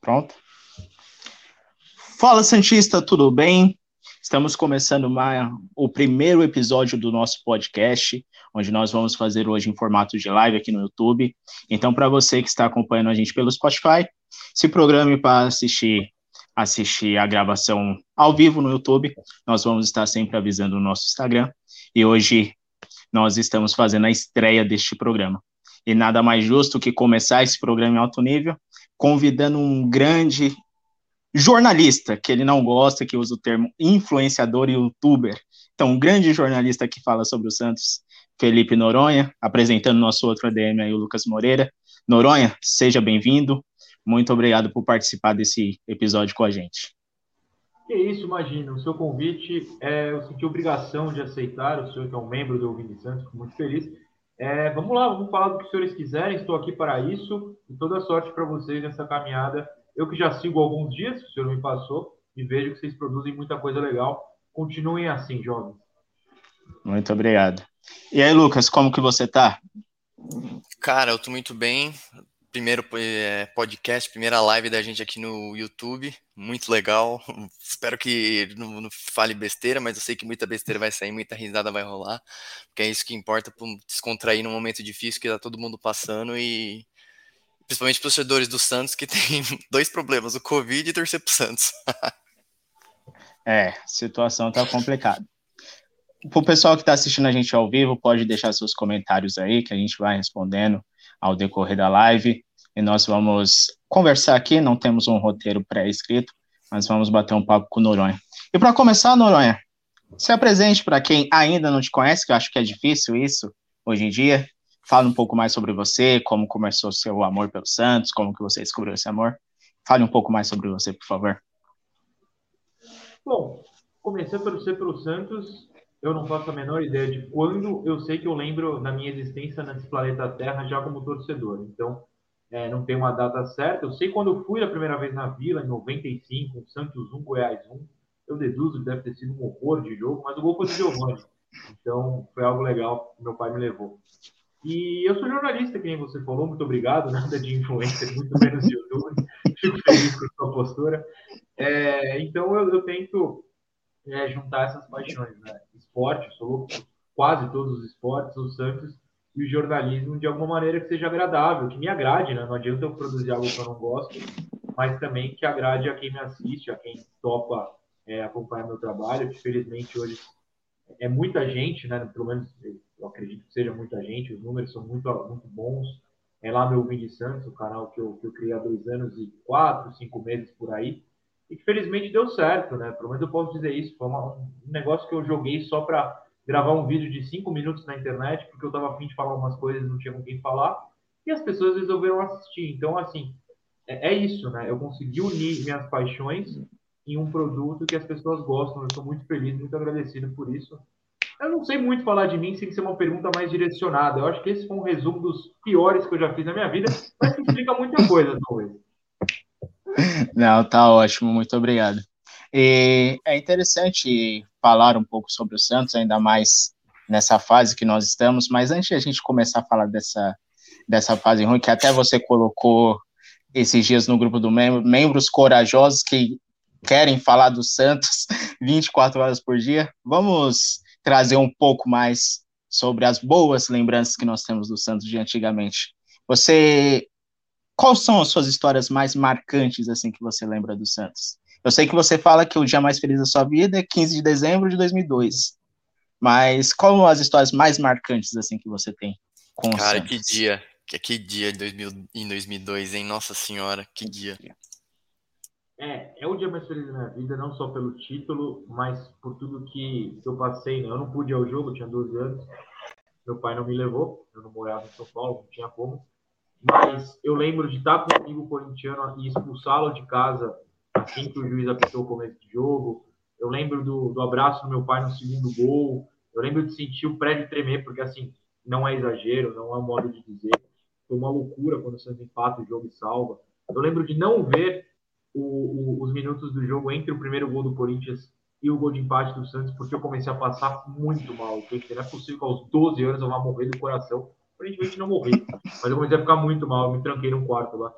Pronto? Fala, Santista, tudo bem? Estamos começando uma, o primeiro episódio do nosso podcast, onde nós vamos fazer hoje em formato de live aqui no YouTube. Então, para você que está acompanhando a gente pelo Spotify, se programe para assistir assistir a gravação ao vivo no YouTube. Nós vamos estar sempre avisando no nosso Instagram. E hoje nós estamos fazendo a estreia deste programa. E nada mais justo que começar esse programa em alto nível convidando um grande jornalista, que ele não gosta, que usa o termo influenciador e youtuber. Então, um grande jornalista que fala sobre o Santos, Felipe Noronha, apresentando nosso outro ADM aí, o Lucas Moreira. Noronha, seja bem-vindo. Muito obrigado por participar desse episódio com a gente. Que isso, imagina. O seu convite, é, eu senti obrigação de aceitar. O senhor que é um membro do Vini Santos, fico muito feliz. É, vamos lá, vamos falar do que os senhores quiserem. Estou aqui para isso. E toda sorte para vocês nessa caminhada. Eu que já sigo alguns dias, o senhor me passou, e vejo que vocês produzem muita coisa legal. Continuem assim, jovens. Muito obrigado. E aí, Lucas, como que você tá? Cara, eu tô muito bem primeiro é, podcast, primeira live da gente aqui no YouTube. Muito legal. Espero que não, não, fale besteira, mas eu sei que muita besteira vai sair, muita risada vai rolar. Porque é isso que importa para descontrair num momento difícil que tá todo mundo passando e principalmente para os torcedores do Santos que tem dois problemas, o Covid e torcer pro Santos. é, situação tá complicada. Para o pessoal que está assistindo a gente ao vivo, pode deixar seus comentários aí, que a gente vai respondendo ao decorrer da live. E nós vamos conversar aqui, não temos um roteiro pré-escrito, mas vamos bater um papo com o Noronha. E para começar, Noronha, se apresente para quem ainda não te conhece, que eu acho que é difícil isso hoje em dia. Fale um pouco mais sobre você, como começou seu amor pelo Santos, como que você descobriu esse amor. Fale um pouco mais sobre você, por favor. Bom, comecei pelo ser pelo Santos eu não faço a menor ideia de quando eu sei que eu lembro da minha existência nesse planeta Terra já como torcedor. Então, é, não tem uma data certa. Eu sei quando eu fui a primeira vez na Vila, em 95, Santos 1, Goiás 1. Eu deduzo que deve ter sido um horror de jogo, mas o gol foi do Giovanni. Então, foi algo legal que meu pai me levou. E eu sou jornalista, que nem você falou, muito obrigado. Nada de influência, muito menos YouTube. Fico feliz com a sua postura. É, então, eu, eu tento é, juntar essas paixões, né? Esporte, sou louco quase todos os esportes, o Santos e o jornalismo de alguma maneira que seja agradável, que me agrade, né? Não adianta eu produzir algo que eu não gosto, mas também que agrade a quem me assiste, a quem topa é, acompanhar meu trabalho, felizmente hoje é muita gente, né? Pelo menos eu acredito que seja muita gente, os números são muito, muito bons. É lá meu Vini Santos, o canal que eu, que eu criei há dois anos e quatro, cinco meses por aí e que felizmente deu certo, né? Pelo menos eu posso dizer isso. Foi uma, um negócio que eu joguei só para gravar um vídeo de cinco minutos na internet, porque eu estava afim de falar algumas coisas não tinha com quem falar, e as pessoas resolveram assistir. Então, assim, é, é isso, né? Eu consegui unir minhas paixões em um produto que as pessoas gostam. Eu estou muito feliz, muito agradecido por isso. Eu não sei muito falar de mim sem ser uma pergunta mais direcionada. Eu acho que esse foi um resumo dos piores que eu já fiz na minha vida, mas que explica muita coisa, talvez. Não, tá ótimo, muito obrigado. E é interessante falar um pouco sobre o Santos, ainda mais nessa fase que nós estamos, mas antes de a gente começar a falar dessa, dessa fase ruim, que até você colocou esses dias no grupo do membro, membros corajosos que querem falar do Santos 24 horas por dia, vamos trazer um pouco mais sobre as boas lembranças que nós temos do Santos de antigamente. Você quais são as suas histórias mais marcantes, assim, que você lembra do Santos? Eu sei que você fala que o dia mais feliz da sua vida é 15 de dezembro de 2002. Mas quais são as histórias mais marcantes, assim, que você tem com Cara, o Santos? que dia. Que, que dia 2000, em 2002, hein? Nossa Senhora, que dia. É, é o dia mais feliz da minha vida, não só pelo título, mas por tudo que, eu passei, né? Eu não pude ir ao jogo, tinha 12 anos. Meu pai não me levou, eu não morava em São Paulo, não tinha como mas eu lembro de estar com um amigo corintiano e expulsá-lo de casa assim que o juiz apitou o começo do jogo. Eu lembro do, do abraço do meu pai no segundo gol. Eu lembro de sentir o prédio tremer, porque assim, não é exagero, não é um modo de dizer. Foi uma loucura quando o Santos empata o jogo e salva. Eu lembro de não ver o, o, os minutos do jogo entre o primeiro gol do Corinthians e o gol de empate do Santos, porque eu comecei a passar muito mal. Porque não é possível que aos 12 anos eu vá morrer do coração aparentemente não morri. Mas eu comecei a ficar muito mal, eu me tranquei num quarto lá,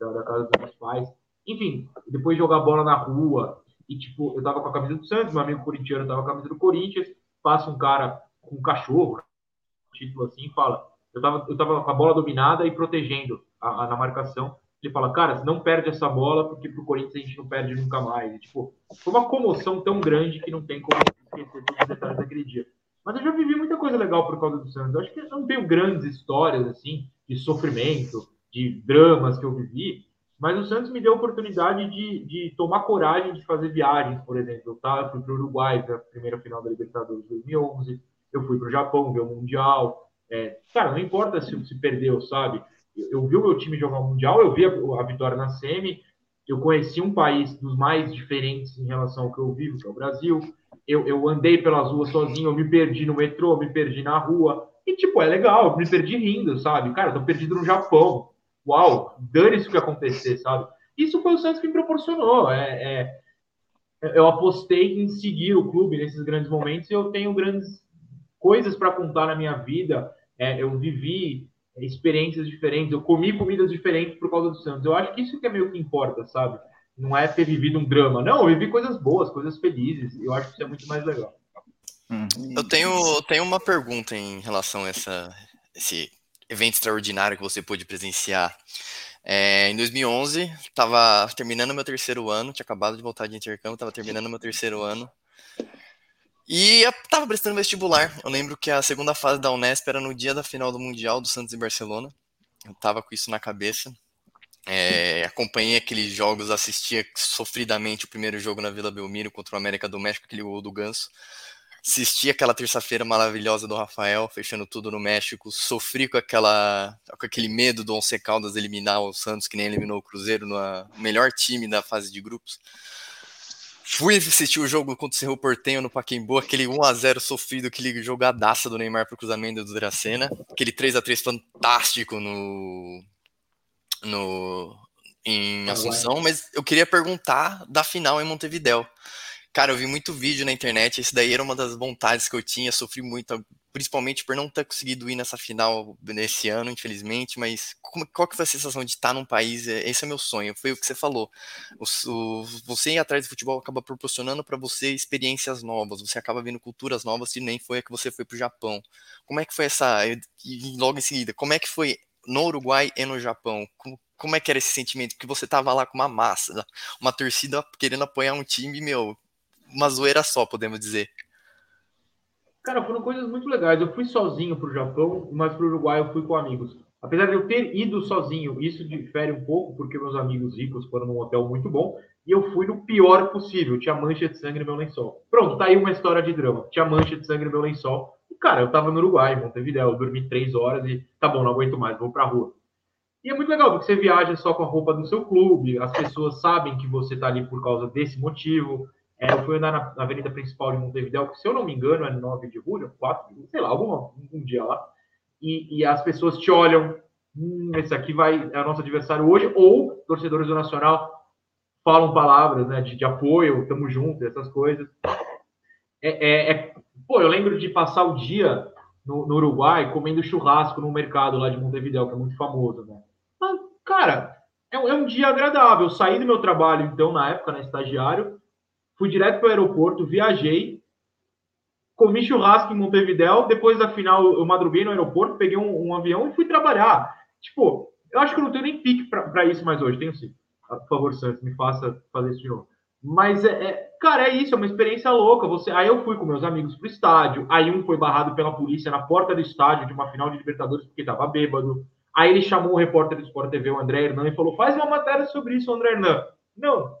da, casa dos meus pais. enfim, depois de jogar bola na rua, e tipo, eu tava com a camisa do Santos, meu amigo corintiano tava com a camisa do Corinthians, passa um cara com um cachorro, título assim, fala, eu tava, eu tava com a bola dominada e protegendo a, a, na marcação, ele fala, cara, não perde essa bola, porque pro Corinthians a gente não perde nunca mais. E, tipo, foi uma comoção tão grande que não tem como esquecer todos os detalhes daquele dia. Mas eu já vivi muita coisa legal por causa do Santos. Eu acho que eu não tenho grandes histórias, assim, de sofrimento, de dramas que eu vivi, mas o Santos me deu a oportunidade de, de tomar coragem de fazer viagens, por exemplo. Eu, eu fui para o Uruguai para a primeira final da Libertadores de 2011, eu fui para o Japão ver o Mundial. É, cara, não importa se, se perdeu, sabe? Eu, vi o meu time jogar o Mundial, eu vi a, a, vitória na Semi, eu conheci um país dos mais diferentes em relação ao que eu vivo, que é o Brasil. Eu, eu andei pelas ruas sozinho, eu me perdi no metrô, me perdi na rua. E, tipo, é legal, eu me perdi rindo, sabe? Cara, eu tô perdido no Japão uau, dane-se o que acontecer, sabe? Isso foi o Santos que me proporcionou. É, é, eu apostei em seguir o clube nesses grandes momentos e eu tenho grandes coisas para contar na minha vida. É, eu vivi experiências diferentes, eu comi comidas diferentes por causa do Santos. Eu acho que isso que é meio que importa, sabe? Não é ter vivido um drama. Não, eu vivi coisas boas, coisas felizes. Eu acho que isso é muito mais legal. Eu tenho, tenho uma pergunta em relação a essa, esse evento extraordinário que você pôde presenciar. É, em 2011, estava terminando meu terceiro ano, tinha acabado de voltar de intercâmbio, estava terminando meu terceiro ano. E estava prestando vestibular. Eu lembro que a segunda fase da Unesp era no dia da final do Mundial do Santos e Barcelona. Eu estava com isso na cabeça. É, acompanhei aqueles jogos, assistia sofridamente o primeiro jogo na Vila Belmiro contra o América do México, aquele gol do Ganso assisti aquela terça-feira maravilhosa do Rafael, fechando tudo no México, sofri com aquela com aquele medo do Once Caldas eliminar o Santos, que nem eliminou o Cruzeiro no melhor time da fase de grupos. Fui assistir o jogo contra o Cerro Portenho no Paquembu, aquele 1 a 0 sofrido, aquele jogadaça do Neymar pro cruzamento do Dracena, aquele 3 a 3 fantástico no no em Assunção, mas eu queria perguntar da final em Montevidéu. Cara, eu vi muito vídeo na internet, esse daí era uma das vontades que eu tinha, sofri muito, principalmente por não ter conseguido ir nessa final nesse ano, infelizmente, mas como, qual que foi a sensação de estar num país, é, esse é meu sonho, foi o que você falou, o, o, você ir atrás do futebol acaba proporcionando para você experiências novas, você acaba vendo culturas novas, e nem foi a que você foi para o Japão. Como é que foi essa, e logo em seguida, como é que foi no Uruguai e no Japão? Como, como é que era esse sentimento? Que você tava lá com uma massa, uma torcida querendo apoiar um time, meu, uma zoeira só, podemos dizer. Cara, foram coisas muito legais. Eu fui sozinho para o Japão, mas para o Uruguai eu fui com amigos. Apesar de eu ter ido sozinho, isso difere um pouco, porque meus amigos ricos foram num hotel muito bom, e eu fui no pior possível. Tinha mancha de sangue no meu lençol. Pronto, tá aí uma história de drama. Tinha mancha de sangue no meu lençol. E, cara, eu tava no Uruguai, em Montevideo, eu dormi três horas e tá bom, não aguento mais, vou pra rua. E é muito legal, porque você viaja só com a roupa do seu clube, as pessoas sabem que você tá ali por causa desse motivo. É, eu fui andar na, na, avenida principal de Montevideo, que se eu não me engano é 9 de julho, 4 de julho, sei lá, algum um dia lá. E, e, as pessoas te olham, hum, esse aqui vai, é o nosso adversário hoje, ou torcedores do Nacional falam palavras né, de, de apoio, tamo junto, essas coisas. É, é, é, pô, eu lembro de passar o dia no, no, Uruguai comendo churrasco no mercado lá de Montevideo, que é muito famoso, né? Mas, cara, é, é um dia agradável. Eu saí do meu trabalho, então, na época, né, estagiário, fui direto para o aeroporto, viajei, comi churrasco em Montevidéu, depois da final eu madruguei no aeroporto, peguei um, um avião e fui trabalhar. Tipo, eu acho que eu não tenho nem pique para isso mais hoje, tenho sim. Ah, por favor, Santos, me faça fazer isso de novo. Mas, é, é, cara, é isso, é uma experiência louca. Você, aí eu fui com meus amigos pro estádio, aí um foi barrado pela polícia na porta do estádio de uma final de Libertadores porque tava bêbado. Aí ele chamou o repórter do Sport TV, o André Hernan, e falou: faz uma matéria sobre isso, André Hernan. Não,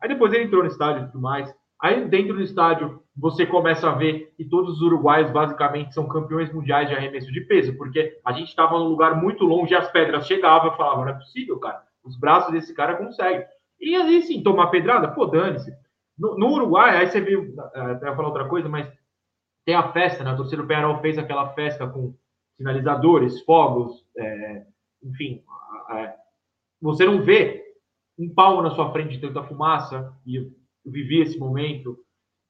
Aí depois ele entrou no estádio e tudo mais. Aí dentro do estádio você começa a ver que todos os uruguaios basicamente são campeões mundiais de arremesso de peso, porque a gente estava num lugar muito longe, as pedras chegavam, eu falava, não é possível, cara. Os braços desse cara conseguem. E aí sim, tomar pedrada, pô, dane-se. No, no, Uruguai, aí você viu, até falar outra coisa, mas tem a festa, né? A torcida do Penharol fez aquela festa com sinalizadores, fogos, é, enfim. É, você não vê um palmo na sua frente de tanta fumaça, e eu vivi esse momento.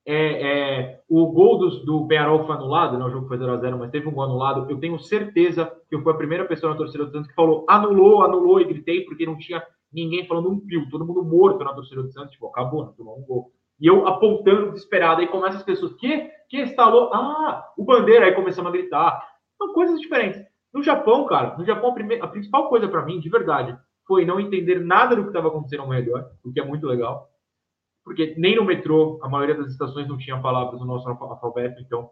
É, é, o gol do, do Penarol foi anulado, né? o jogo foi 0x0, mas teve um gol anulado. Eu tenho certeza que eu fui a primeira pessoa na torcida do Santos que falou anulou, anulou, e gritei, porque não tinha ninguém falando um pio, todo mundo morto na torcida do Santos, tipo, acabou, né? tomou um gol. E eu apontando desesperado, aí começa as pessoas, que? Que instalou? Ah, o Bandeira, aí começamos a gritar. São coisas diferentes. No Japão, cara, no Japão, a, primeira, a principal coisa para mim, de verdade, foi não entender nada do que estava acontecendo ao redor, o que é muito legal. Porque nem no metrô, a maioria das estações não tinha palavras no nosso alfabeto, então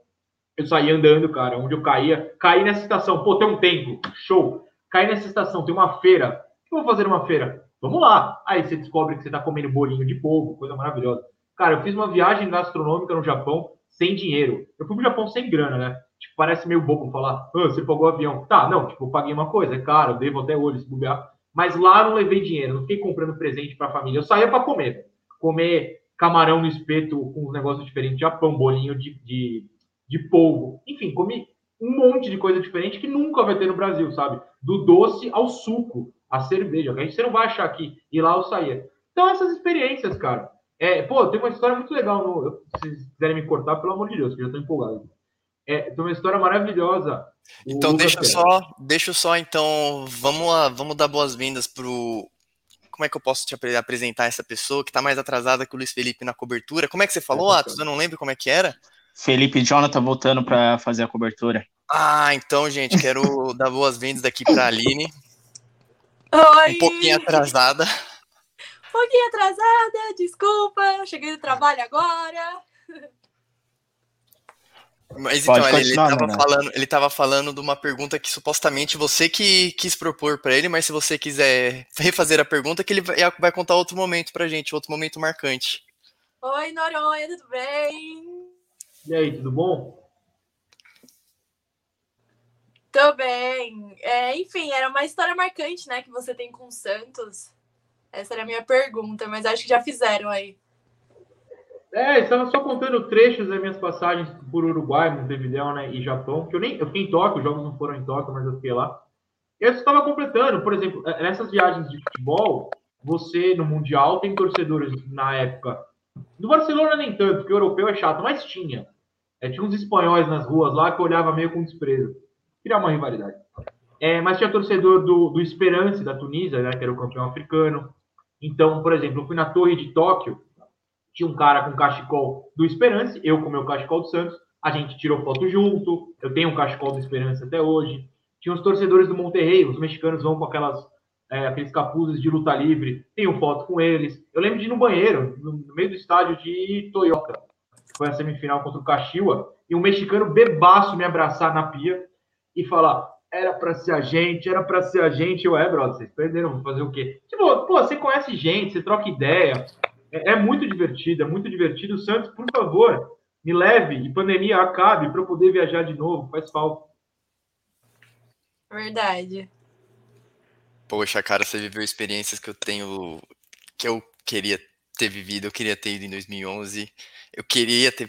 eu saía andando, cara, onde eu caía. Caí nessa estação, pô, tem um templo, show. Caí nessa estação, tem uma feira. O que eu vou fazer numa feira? Vamos lá. Aí você descobre que você tá comendo bolinho de polvo, coisa maravilhosa. Cara, eu fiz uma viagem gastronômica no Japão sem dinheiro. Eu fui pro Japão sem grana, né? Tipo, parece meio bobo falar, ah, você pagou o avião. Tá, não, tipo, eu paguei uma coisa, é caro, devo até hoje se bobear. Mas lá não levei dinheiro, não fiquei comprando presente pra família. Eu saía para comer. Comer camarão no espeto com uns negócios diferentes, Japão, bolinho de, de, de polvo. Enfim, comi um monte de coisa diferente que nunca vai ter no Brasil, sabe? Do doce ao suco, a cerveja. Que a gente não vai achar aqui. E lá eu saía. Então, essas experiências, cara. É, pô, tem uma história muito legal. No, se vocês quiserem me cortar, pelo amor de Deus, que eu já tô empolgado. É, tem uma história maravilhosa. Então, deixa eu só, deixa eu só, então, vamos lá, vamos dar boas-vindas pro. Como é que eu posso te apresentar essa pessoa que tá mais atrasada que o Luiz Felipe na cobertura? Como é que você falou, é, Atos? Eu não lembro como é que era. Felipe e Jonathan voltando para fazer a cobertura. Ah, então, gente, quero dar boas-vindas daqui para a Aline. Oi! Um pouquinho atrasada. Um pouquinho atrasada, desculpa, cheguei do trabalho agora. Mas então, ele, ele, tava falando, ele tava falando de uma pergunta que supostamente você que quis propor para ele, mas se você quiser refazer a pergunta, que ele vai, vai contar outro momento pra gente, outro momento marcante. Oi, Noronha, tudo bem? E aí, tudo bom? Tô bem. É, enfim, era uma história marcante, né, que você tem com o Santos. Essa era a minha pergunta, mas acho que já fizeram aí. É, estava só contando trechos das minhas passagens por Uruguai, Montevideo né, e Japão, que eu nem eu fiquei em Tóquio, os jogos não foram em Tóquio, mas eu fiquei lá. E eu estava completando, por exemplo, é, nessas viagens de futebol, você no Mundial tem torcedores na época. Do Barcelona nem tanto, porque o europeu é chato, mas tinha. É, tinha uns espanhóis nas ruas lá que eu olhava meio com desprezo. Criar uma rivalidade. É, mas tinha torcedor do, do Esperance, da Tunísia, né, que era o campeão africano. Então, por exemplo, eu fui na Torre de Tóquio, tinha um cara com cachecol do Esperance, eu com meu cachecol do Santos, a gente tirou foto junto, eu tenho um cachecol do Esperance até hoje. Tinha os torcedores do Monterrey, os mexicanos vão com aquelas é, aqueles capuzes de luta livre, tenho foto com eles. Eu lembro de ir no banheiro, no meio do estádio de Toyota, foi a semifinal contra o Caxiwa, e um mexicano bebaço me abraçar na pia e falar: era para ser a gente, era para ser a gente. Eu, é, brother, vocês perderam, vou fazer o quê? Tipo, pô, você conhece gente, você troca ideia, é, é muito divertido, é muito divertido. Santos, por favor, me leve e pandemia acabe para eu poder viajar de novo, faz falta. Verdade. Poxa, cara, você viveu experiências que eu tenho, que eu queria ter vivido, eu queria ter ido em 2011, eu queria ter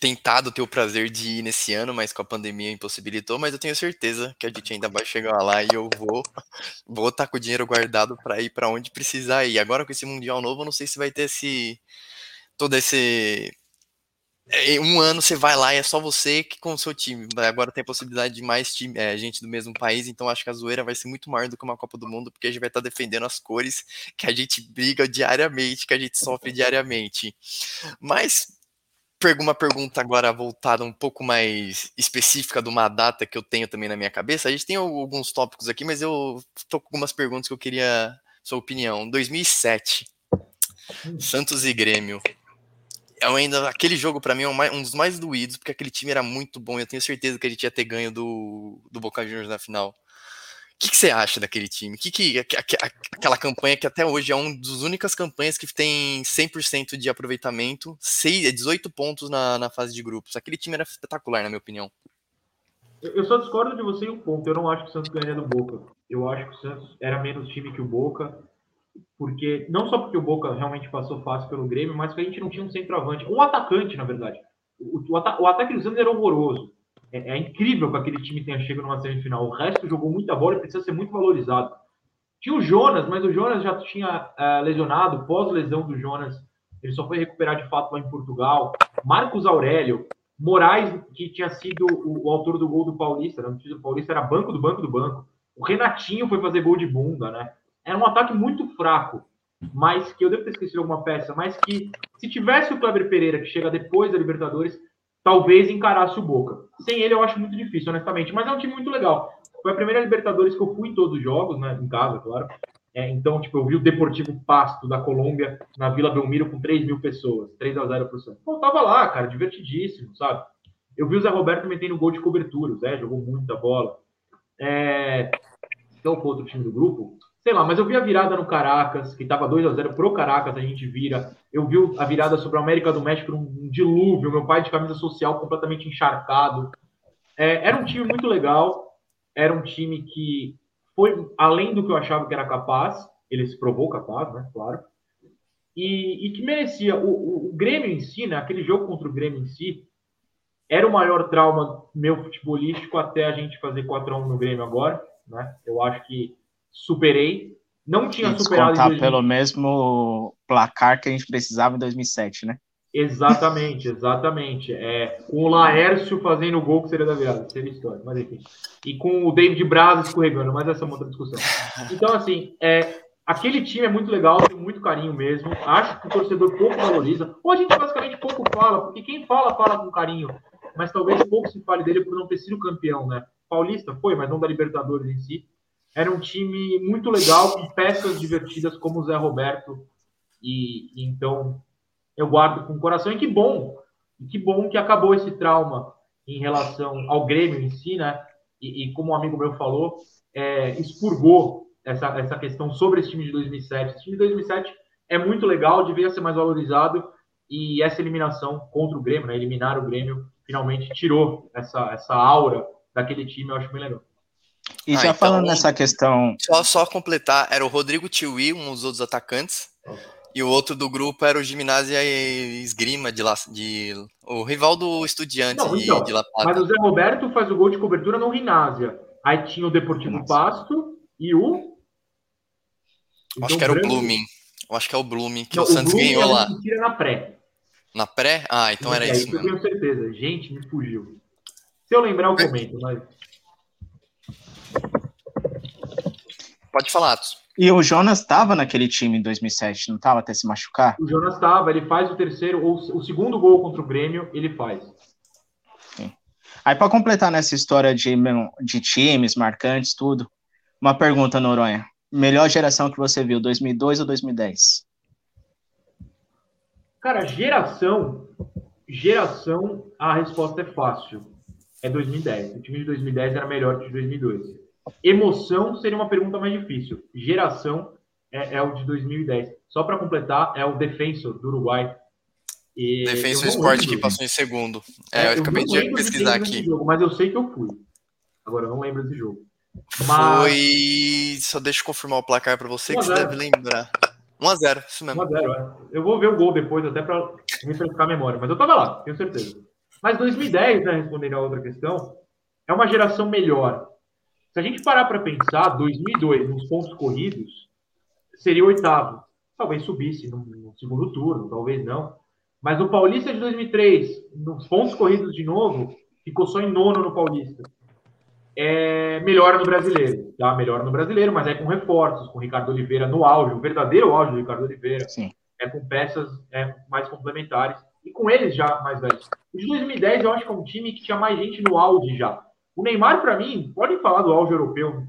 tentado ter o prazer de ir nesse ano, mas com a pandemia impossibilitou, mas eu tenho certeza que a gente ainda vai chegar lá e eu vou vou estar tá com o dinheiro guardado para ir para onde precisar ir. Agora com esse mundial novo, eu não sei se vai ter esse todo esse é, um ano você vai lá e é só você que com o seu time. Agora tem a possibilidade de mais time, é, gente do mesmo país, então acho que a zoeira vai ser muito maior do que uma Copa do Mundo, porque a gente vai estar tá defendendo as cores que a gente briga diariamente, que a gente sofre diariamente. Mas uma pergunta agora voltada um pouco mais específica de uma data que eu tenho também na minha cabeça. A gente tem alguns tópicos aqui, mas eu tô com algumas perguntas que eu queria sua opinião. 2007, Santos e Grêmio. Eu ainda aquele jogo para mim é um, dos mais doídos, porque aquele time era muito bom. Eu tenho certeza que a gente ia ter ganho do, do Boca Juniors na final. O que, você acha daquele time? Que, que, aquela campanha que até hoje é uma das únicas campanhas que tem 100% de aproveitamento, 6, 18 pontos na, na fase de grupos. Aquele time era espetacular, na minha opinião. Eu só discordo de você em um ponto. Eu não acho que o Santos ganharia do Boca. Eu acho que o Santos era menos time que o Boca, porque não só porque o Boca realmente passou fácil pelo Grêmio, mas que a gente não tinha um centroavante, um atacante, na verdade. O, o, o ataque do Santos era horroroso. É, é, incrível que aquele time tenha chegado numa semifinal. O resto jogou muita bola e precisa ser muito valorizado. Tinha o Jonas, mas o Jonas já tinha é, lesionado, pós-lesão do Jonas, ele só foi recuperar de fato lá em Portugal. Marcos Aurélio, Moraes, que tinha sido o, o autor do gol do Paulista, né? o Paulista era banco do banco do banco. O Renatinho foi fazer gol de bunda, né? era um ataque muito fraco, mas que eu devo ter esquecido alguma peça, mas que se tivesse o Kleber Pereira, que chega depois da Libertadores, talvez encarasse o Boca. Sem ele eu acho muito difícil, honestamente, mas é um time muito legal. Foi a primeira Libertadores que eu fui em todos os jogos, né, em casa, claro. É, então, tipo, eu vi o Deportivo Pasto da Colômbia na Vila Belmiro com 3 mil pessoas, 3 a 0 pro Santos. Pô, tava lá, cara, divertidíssimo, sabe? Eu vi o Zé Roberto metendo gol de cobertura, o Zé jogou muita bola. É... Foi outro time do grupo? Sei lá, mas eu vi a virada no Caracas, que estava 2 a 0 pro Caracas, a gente vira. Eu vi a virada sobre a América do México, um dilúvio, meu pai de camisa social completamente encharcado. É, era um time muito legal, era um time que foi além do que eu achava que era capaz, ele se provou capaz, né, claro, e, e que merecia. O, o, o Grêmio em si, né, aquele jogo contra o Grêmio em si, era o maior trauma meu futebolístico até a gente fazer 4x1 no Grêmio agora. Né? Eu acho que superei. Não tinha e superado. pelo mesmo placar que a gente precisava em 2007, né? Exatamente, exatamente. É, com o Laércio fazendo o gol que seria da virada, seria história, mas enfim. E com o David Braz escorregando, mas essa é uma outra discussão. Então, assim, é, aquele time é muito legal, tem muito carinho mesmo. Acho que o torcedor pouco valoriza. Ou a gente basicamente pouco fala, porque quem fala, fala com carinho mas talvez pouco se fale dele por não ter sido campeão, né? Paulista foi, mas não da Libertadores em si. Era um time muito legal, com peças divertidas como o Zé Roberto. E, e então eu guardo com o coração. E que bom, e que bom que acabou esse trauma em relação ao Grêmio em si, né? E, e como um amigo meu falou, é, expurgou essa, essa questão sobre esse time de 2007. Esse time de 2007 é muito legal, devia ser mais valorizado. E essa eliminação contra o Grêmio, né? Eliminar o Grêmio finalmente tirou essa, essa aura daquele time, eu acho bem legal. E ah, já então, falando nessa questão. Só, só completar, era o Rodrigo Tiwi, um dos outros atacantes, e o outro do grupo era o Gimnasia Esgrima, de, lá, de, o rival do Estudiante Não, então, de, de La Plata. Mas o Zé Roberto faz o gol de cobertura no Ginásia. Aí tinha o Deportivo Nossa. Pasto e o. Então, acho que era o Blooming. Eu acho que é o Blooming, que Não, o Santos o ganhou lá. Tira na pré. Na pré? Ah, então era isso. Isso eu tenho certeza. Gente, me fugiu. Se eu lembrar, eu comento, mas. Pode falar, Atos. E o Jonas estava naquele time em 2007, não estava até se machucar? O Jonas estava, ele faz o terceiro, ou o segundo gol contra o Grêmio, ele faz. Sim. Aí, para completar nessa história de, de times marcantes, tudo, uma pergunta, Noronha. Melhor geração que você viu, 2002 ou 2010? Cara, geração, geração, a resposta é fácil. É 2010. O time de 2010 era melhor que o de 2002. Emoção seria uma pergunta mais difícil. Geração é, é o de 2010. Só para completar, é o Defensor do Uruguai. E Defensor Sport que passou em segundo. É, é eu, acabei de pesquisar aqui. Jogo, mas eu sei que eu fui. Agora eu não lembro desse jogo. Mas... Foi. Só deixa eu confirmar o placar para você, que você deve lembrar. 1x0, isso mesmo. 1x0, é. Eu vou ver o gol depois, até para me a memória. Mas eu tava lá, tenho certeza. Mas 2010, né, respondendo a outra questão, é uma geração melhor. Se a gente parar para pensar, 2002, nos pontos corridos, seria oitavo. Talvez subisse no, no segundo turno, talvez não. Mas o Paulista de 2003, nos pontos corridos de novo, ficou só em nono no Paulista é, melhora no brasileiro, tá? Melhora no brasileiro, mas é com reforços, com o Ricardo Oliveira no auge, o verdadeiro auge do Ricardo Oliveira. Sim. É com peças é, mais complementares e com eles já mais velhos. O de 2010 eu acho que é um time que tinha mais gente no auge já. O Neymar, para mim, podem falar do auge europeu,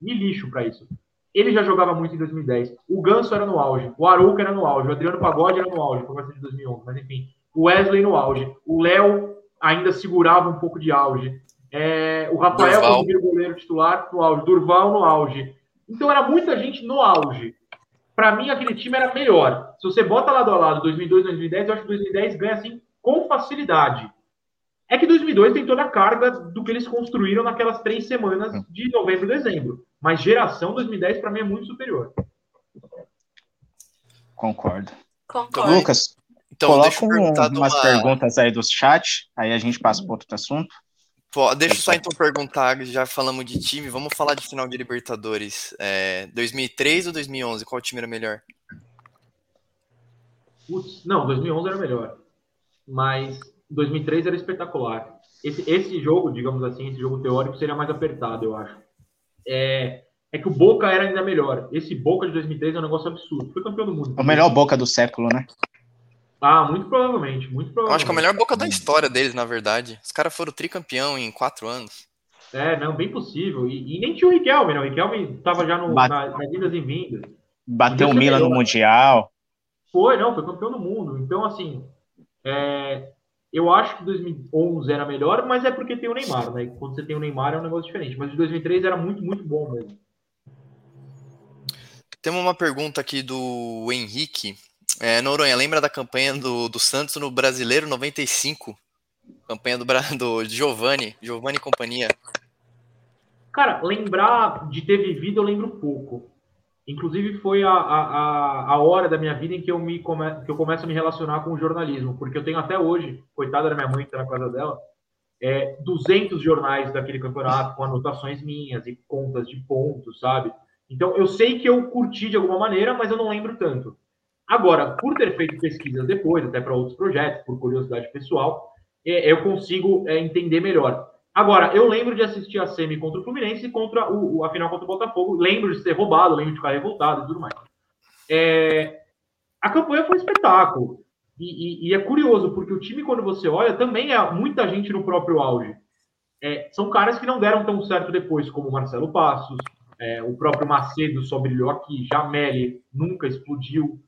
me lixo para isso. Ele já jogava muito em 2010. O Ganso era no auge, o Arouca era no auge, o Adriano Pagode era no auge, foi de 2011, mas enfim. O Wesley no auge, o Léo ainda segurava um pouco de auge. É, o Rafael o goleiro titular no auge, Durval no auge. Então era muita gente no auge. Para mim, aquele time era melhor. Se você bota lado a lado 2002 2010, eu acho que 2010 ganha assim com facilidade. É que 2002 tem toda a carga do que eles construíram naquelas três semanas de novembro e dezembro. Mas geração 2010 para mim é muito superior. Concordo. Concordo. Lucas, então, coloca umas uma... perguntas aí do chat, aí a gente passa para outro assunto. Pô, deixa eu só então perguntar, já falamos de time, vamos falar de final de Libertadores. É, 2003 ou 2011, qual time era melhor? Putz, não, 2011 era melhor, mas 2003 era espetacular. Esse, esse jogo, digamos assim, esse jogo teórico seria mais apertado, eu acho. É, é que o Boca era ainda melhor. Esse Boca de 2003 é um negócio absurdo. Foi campeão do mundo. O melhor Boca do século, né? Ah, muito provavelmente, muito provavelmente. Eu acho que é a melhor Boca da história deles, na verdade. Os caras foram tricampeão em quatro anos. É, não, bem possível. E, e nem tinha o Riquelme, né? O Riquelme tava já no, Bate... na, nas vindas e vindas. Bateu o Milan no Mundial. Foi, não, foi campeão do mundo. Então, assim, é, eu acho que 2011 era melhor, mas é porque tem o Neymar, né? Quando você tem o Neymar é um negócio diferente. Mas de 2003 era muito, muito bom mesmo. Temos uma pergunta aqui do Henrique. É, Noronha, lembra da campanha do, do Santos no Brasileiro 95? Campanha do, do Giovanni, Giovanni e companhia. Cara, lembrar de ter vivido eu lembro pouco. Inclusive foi a, a, a hora da minha vida em que eu, me come, que eu começo a me relacionar com o jornalismo, porque eu tenho até hoje, coitada da minha mãe que está na casa dela, é, 200 jornais daquele campeonato com anotações minhas e contas de pontos, sabe? Então eu sei que eu curti de alguma maneira, mas eu não lembro tanto. Agora, por ter feito pesquisas depois, até para outros projetos, por curiosidade pessoal, é, eu consigo é, entender melhor. Agora, eu lembro de assistir a semi contra o Fluminense e contra o, a final contra o Botafogo. Lembro de ser roubado, lembro de ficar revoltado e tudo mais. É, a campanha foi um espetáculo. E, e, e, é curioso, porque o time, quando você olha, também é muita gente no próprio auge. É, são caras que não deram tão certo depois, como o Marcelo Passos, é, o próprio Macedo só brilhou aqui, Jameli nunca explodiu.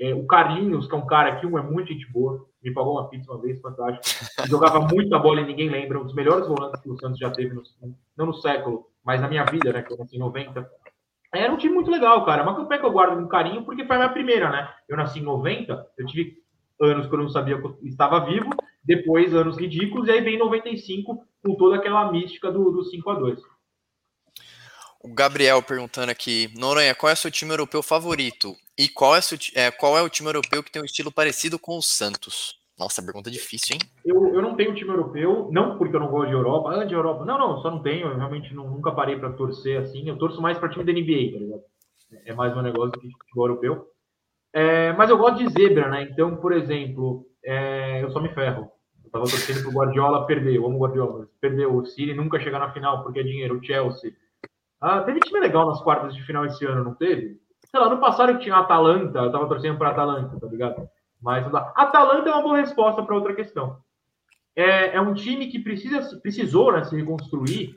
É, o Carlinhos, que é um cara que um é muito gente boa, me pagou uma pizza uma vez, fantástico. Jogava muita bola e ninguém lembra. Um dos melhores volantes que o Santos já teve, no, não no século, mas na minha vida, né? Que eu nasci em 90. Era um time muito legal, cara. Uma campanha que eu guardo com carinho, porque foi a minha primeira, né? Eu nasci em 90, eu tive anos que eu não sabia que eu estava vivo, depois anos ridículos, e aí vem 95 com toda aquela mística do, do 5 a 2 o Gabriel perguntando aqui, Noronha, qual é o seu time europeu favorito? E qual é, é, qual é o time europeu que tem um estilo parecido com o Santos? Nossa, pergunta difícil, hein? Eu, eu não tenho time europeu, não porque eu não gosto de Europa, ah, de Europa. Não, não, só não tenho. Eu realmente não, nunca parei para torcer assim. Eu torço mais para time da NBA, tá ligado? É mais um negócio que futebol europeu. É, mas eu gosto de zebra, né? Então, por exemplo, é, eu só me ferro. Eu tava torcendo pro Guardiola perder, eu amo Guardiola. Perdeu o City nunca chegar na final porque é dinheiro. O Chelsea ah, teve time legal nas quartas de final esse ano, não teve? Sei lá, no passado que tinha Atalanta, eu tava torcendo para Atalanta, tá ligado? Mas Atalanta é uma boa resposta para outra questão. É, é, um time que precisa, precisou né, se reconstruir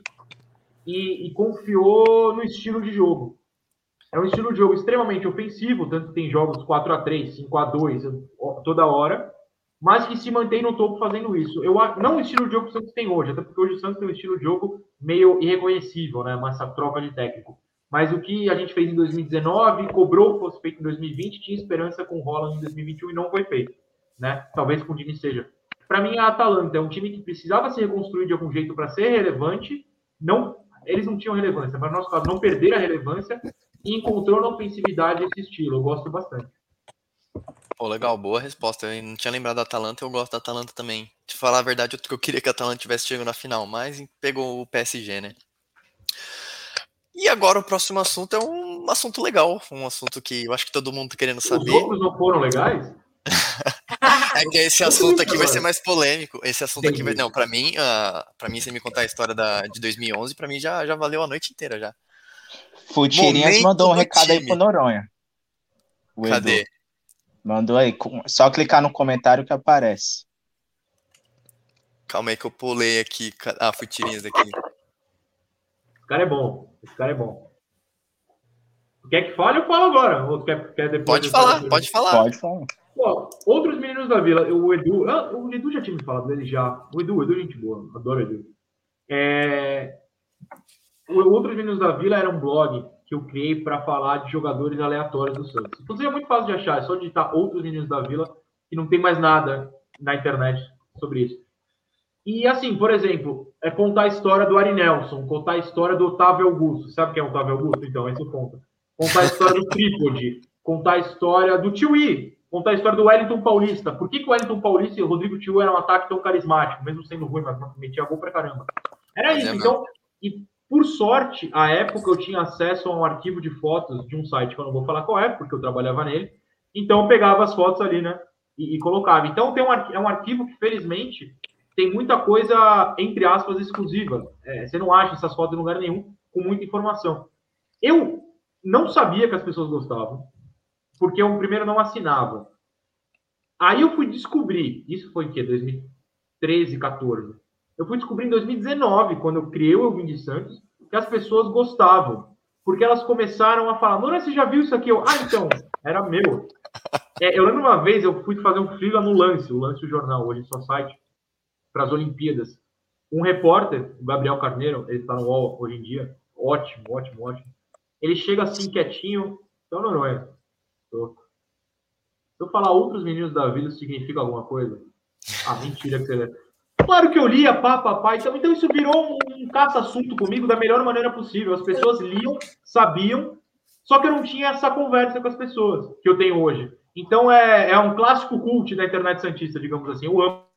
e, e, confiou no estilo de jogo. É um estilo de jogo extremamente ofensivo, tanto que tem jogos 4 a 3 5 a 2 toda hora, mas que se mantém no topo fazendo isso. Eu não o estilo de jogo que o Santos tem hoje, até porque hoje o Santos tem um estilo de jogo meio irreconhecível, né? Uma essa troca de técnico. Mas o que a gente fez em 2019, cobrou que fosse feito em 2020, tinha esperança com o Holland em 2021 e não foi feito, né? Talvez com o Dini seja. Para mim, a Atalanta é um time que precisava se reconstruir de algum jeito para ser relevante. Não, eles não tinham relevância, mas no nosso caso, não perder a relevância e encontrou na ofensividade esse estilo. Eu gosto bastante. Pô, legal, boa resposta. Eu não tinha lembrado da Atalanta, eu gosto da Atalanta também. De falar a verdade, eu queria que a Atalanta tivesse chegado na final, mas pegou o PSG, né? E agora o próximo assunto é um assunto legal, um assunto que eu acho que todo mundo tá querendo saber. Os outros não foram legais? é que esse assunto aqui vai ser mais polêmico. Esse assunto aqui vai. Não, pra mim, uh, pra mim, você me contar a história da, de 2011, pra mim já, já valeu a noite inteira já. Futirinhas mandou um recado time. aí pro Noronha. O Cadê? Edu. Mandou aí. Só clicar no comentário que aparece. Calma aí que eu pulei aqui. Ah, fui tirinhas aqui. Esse cara é bom. Esse cara é bom. Quer que fale ou falo agora? Ou quer, quer depois pode falar, pode falar. Pode falar. Pô, outros meninos da vila, o Edu, ah, o Edu já tinha me falado dele já. O Edu, o Edu é gente boa, adoro o Edu. É, Outros Meninos da Vila era um blog que eu criei para falar de jogadores aleatórios do Santos. Inclusive é muito fácil de achar, é só digitar outros meninos da Vila e não tem mais nada na internet sobre isso. E assim, por exemplo, é contar a história do Ari Nelson, contar a história do Otávio Augusto. Sabe quem é o Otávio Augusto? Então, esse eu conto. Contar a história do Trípode, contar a história do Tiwi, contar a história do Wellington Paulista. Por que, que o Wellington Paulista e o Rodrigo Tio eram um ataque tão carismático, mesmo sendo ruim, mas metia gol pra caramba? Era isso. Então, e por sorte, à época eu tinha acesso a um arquivo de fotos de um site que eu não vou falar qual é, porque eu trabalhava nele. Então eu pegava as fotos ali, né? E, e colocava. Então tem um, é um arquivo que, felizmente, tem muita coisa, entre aspas, exclusiva. É, você não acha essas fotos em lugar nenhum, com muita informação. Eu não sabia que as pessoas gostavam, porque eu primeiro não assinava. Aí eu fui descobrir, isso foi em que? 2013, 14. Eu fui descobrir em 2019, quando eu criei o Eu Vim de Santos, que as pessoas gostavam. Porque elas começaram a falar, Nora, você já viu isso aqui? Eu, ah, então, era meu. É, eu lembro uma vez, eu fui fazer um freela no Lance, o Lance o Jornal, hoje sua site, para as Olimpíadas. Um repórter, o Gabriel Carneiro, ele está no UOL hoje em dia, ótimo, ótimo, ótimo. Ele chega assim, quietinho, então Noronha, tô. se eu falar outros meninos da vida, significa alguma coisa? Ah, mentira que você... Claro que eu lia, pá, pá, Então, então isso virou um, um caça-assunto comigo da melhor maneira possível. As pessoas liam, sabiam, só que eu não tinha essa conversa com as pessoas que eu tenho hoje. Então é, é um clássico cult da internet santista, digamos assim. Eu amo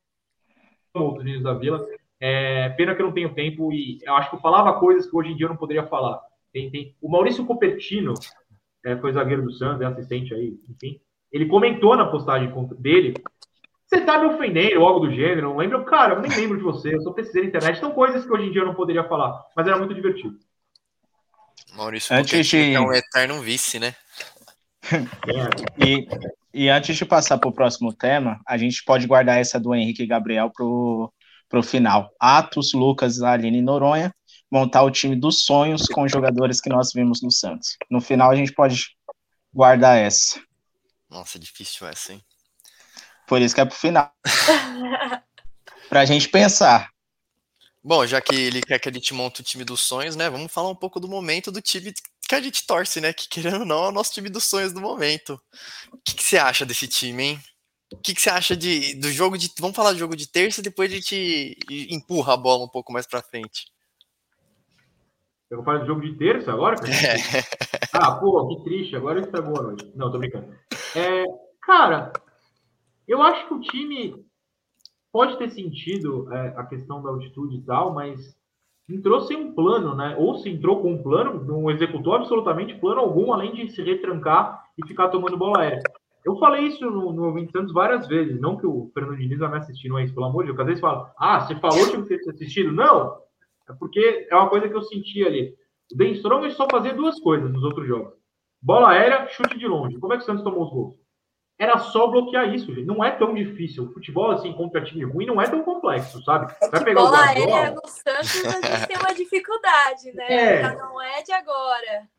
os meninos da Vila. É, pena que eu não tenho tempo e eu acho que eu falava coisas que hoje em dia eu não poderia falar. Tem, tem... O Maurício Copertino, é, foi zagueiro do Santos, é assistente aí, enfim. Ele comentou na postagem dele você tá me ofendendo ou algo do gênero, não lembro. Cara, eu nem lembro de você, eu sou pesquisador da internet. São coisas que hoje em dia eu não poderia falar, mas era muito divertido. Maurício antes de... é um eterno vice, né? e, e antes de passar para o próximo tema, a gente pode guardar essa do Henrique e Gabriel pro, pro final. Atos, Lucas, Aline e Noronha montar o time dos sonhos com os jogadores que nós vimos no Santos. No final a gente pode guardar essa. Nossa, difícil essa, hein? Por isso que é pro final. pra gente pensar. Bom, já que ele quer que a gente monte o time dos sonhos, né? Vamos falar um pouco do momento do time que a gente torce, né? Que querendo ou não, é o nosso time dos sonhos do momento. O que, que você acha desse time, hein? O que, que você acha de, do jogo de. Vamos falar do jogo de terça, depois a gente empurra a bola um pouco mais pra frente. Eu vou falar do jogo de terça agora? É. Ah, pô, que triste, agora estragou a noite. Não, tô brincando. É, cara, eu acho que o time pode ter sentido é, a questão da altitude e tal, mas entrou sem um plano, né? Ou se entrou com um plano, não executou absolutamente plano algum, além de se retrancar e ficar tomando bola aérea. Eu falei isso no, no 20 Santos várias vezes, não que o Fernando Diniz vai me assistir, não é isso, pelo amor de Deus, às vezes fala, ah, você falou que tinha que ter assistido? Não, é porque é uma coisa que eu senti ali. O Ben Strong só fazia duas coisas nos outros jogos. Bola aérea, chute de longe. Como é que o Santos tomou os gols? Era só bloquear isso, gente. Não é tão difícil. O futebol, assim, contra time ruim, não é tão complexo, sabe? Vai pegar o aérea no Santos, a gente tem uma dificuldade, né? É. Já não é de agora.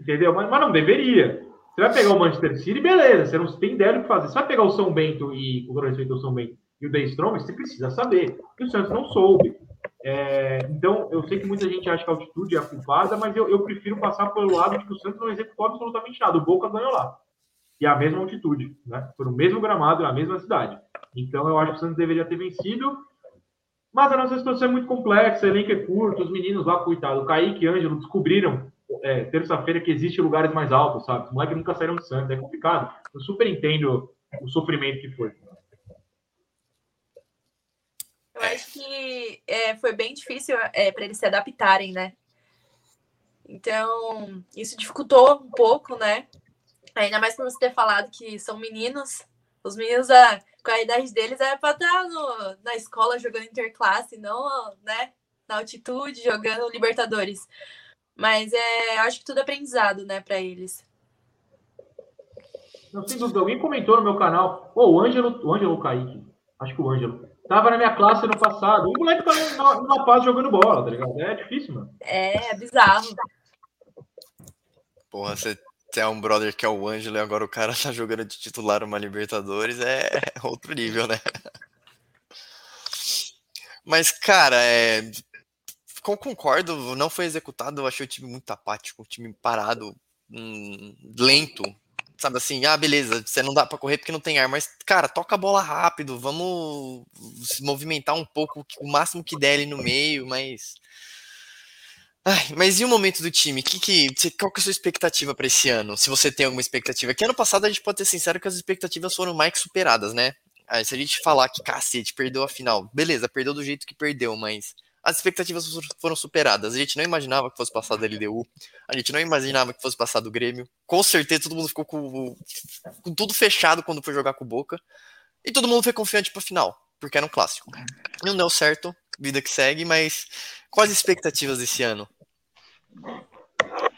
Entendeu? Mas, mas, não deveria. Você vai pegar o Manchester City, beleza. Você não tem ideia do que fazer. Você vai pegar o São Bento e, com respeito ao São Bento, e o The Strong, você precisa saber. E o Santos não soube. É, então, eu sei que muita gente acha que a altitude é a culpada, mas eu, eu prefiro passar pelo lado de que o Santos não executou absolutamente nada. O Boca ganhou lá e a mesma altitude, né? Foi no mesmo gramado, na mesma cidade. Então eu acho que o Santos deveria ter vencido. Mas a nossa situação é muito complexa, o elenco é curto, os meninos lá, coitado, o Kaique e Ângelo descobriram é, terça-feira que existem lugares mais altos, sabe? Os moleques nunca saíram do Santos, é complicado. Eu super entendo o sofrimento que foi. Eu acho que é, foi bem difícil é, para eles se adaptarem, né? Então, isso dificultou um pouco, né? Ainda mais por você ter falado que são meninos. Os meninos, a, com a idade deles, é para estar no, na escola jogando interclasse, não né, na altitude, jogando Libertadores. Mas é, acho que tudo é aprendizado, né, para eles. Não, sem dúvida. Alguém comentou no meu canal. Oh, o Ângelo, o Ângelo Kaique, acho que o Ângelo, tava na minha classe no passado. O moleque tá numa paz jogando bola, tá ligado? É difícil, mano. É, é bizarro. Porra, você é um brother que é o Ângelo e agora o cara tá jogando de titular uma Libertadores, é outro nível, né? Mas, cara, é... concordo, não foi executado, eu achei o time muito apático, o time parado, hum, lento, sabe assim, ah, beleza, você não dá para correr porque não tem ar, mas, cara, toca a bola rápido, vamos se movimentar um pouco, o máximo que der ali no meio, mas Ai, mas e o momento do time? Que, que, qual que é a sua expectativa para esse ano? Se você tem alguma expectativa. Que ano passado a gente pode ter sincero que as expectativas foram mais que superadas, né? Aí, se a gente falar que cacete, perdeu a final, beleza, perdeu do jeito que perdeu, mas as expectativas foram superadas. A gente não imaginava que fosse passar da LDU, a gente não imaginava que fosse passar do Grêmio. Com certeza todo mundo ficou com, com tudo fechado quando foi jogar com o Boca. E todo mundo foi confiante pra final, porque era um clássico. Não deu certo, vida que segue, mas quais as expectativas desse ano?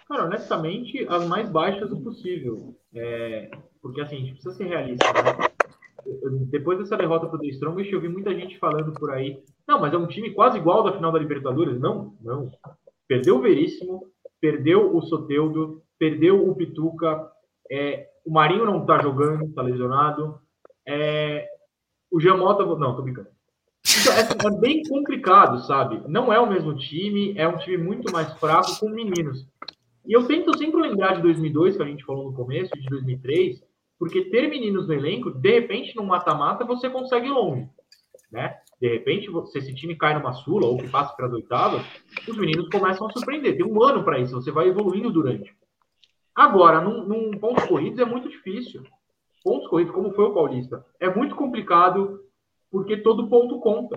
Cara, honestamente, as mais baixas o possível. É, porque assim, a gente precisa ser realista. Né? Depois dessa derrota pro The Strongest, eu vi muita gente falando por aí. Não, mas é um time quase igual da final da Libertadores. Não, não. Perdeu o Veríssimo, perdeu o Soteudo, perdeu o Pituca, é, o Marinho não tá jogando, tá lesionado. É, o Giamota. Não, tô brincando. É, é, bem complicado, sabe? Não é o mesmo time, é um time muito mais fraco com meninos. E eu tento sempre lembrar de 2002, que a gente falou no começo, de 2003, porque ter meninos no elenco, de repente, no mata-mata, você consegue ir longe. Né? De repente, se esse time cai numa sula ou que passa para as oitavas, os meninos começam a surpreender. Tem um ano para isso, você vai evoluindo durante. Agora, num, num pontos corridos é muito difícil. Pontos corridos, como foi o Paulista, é muito complicado porque todo ponto conta.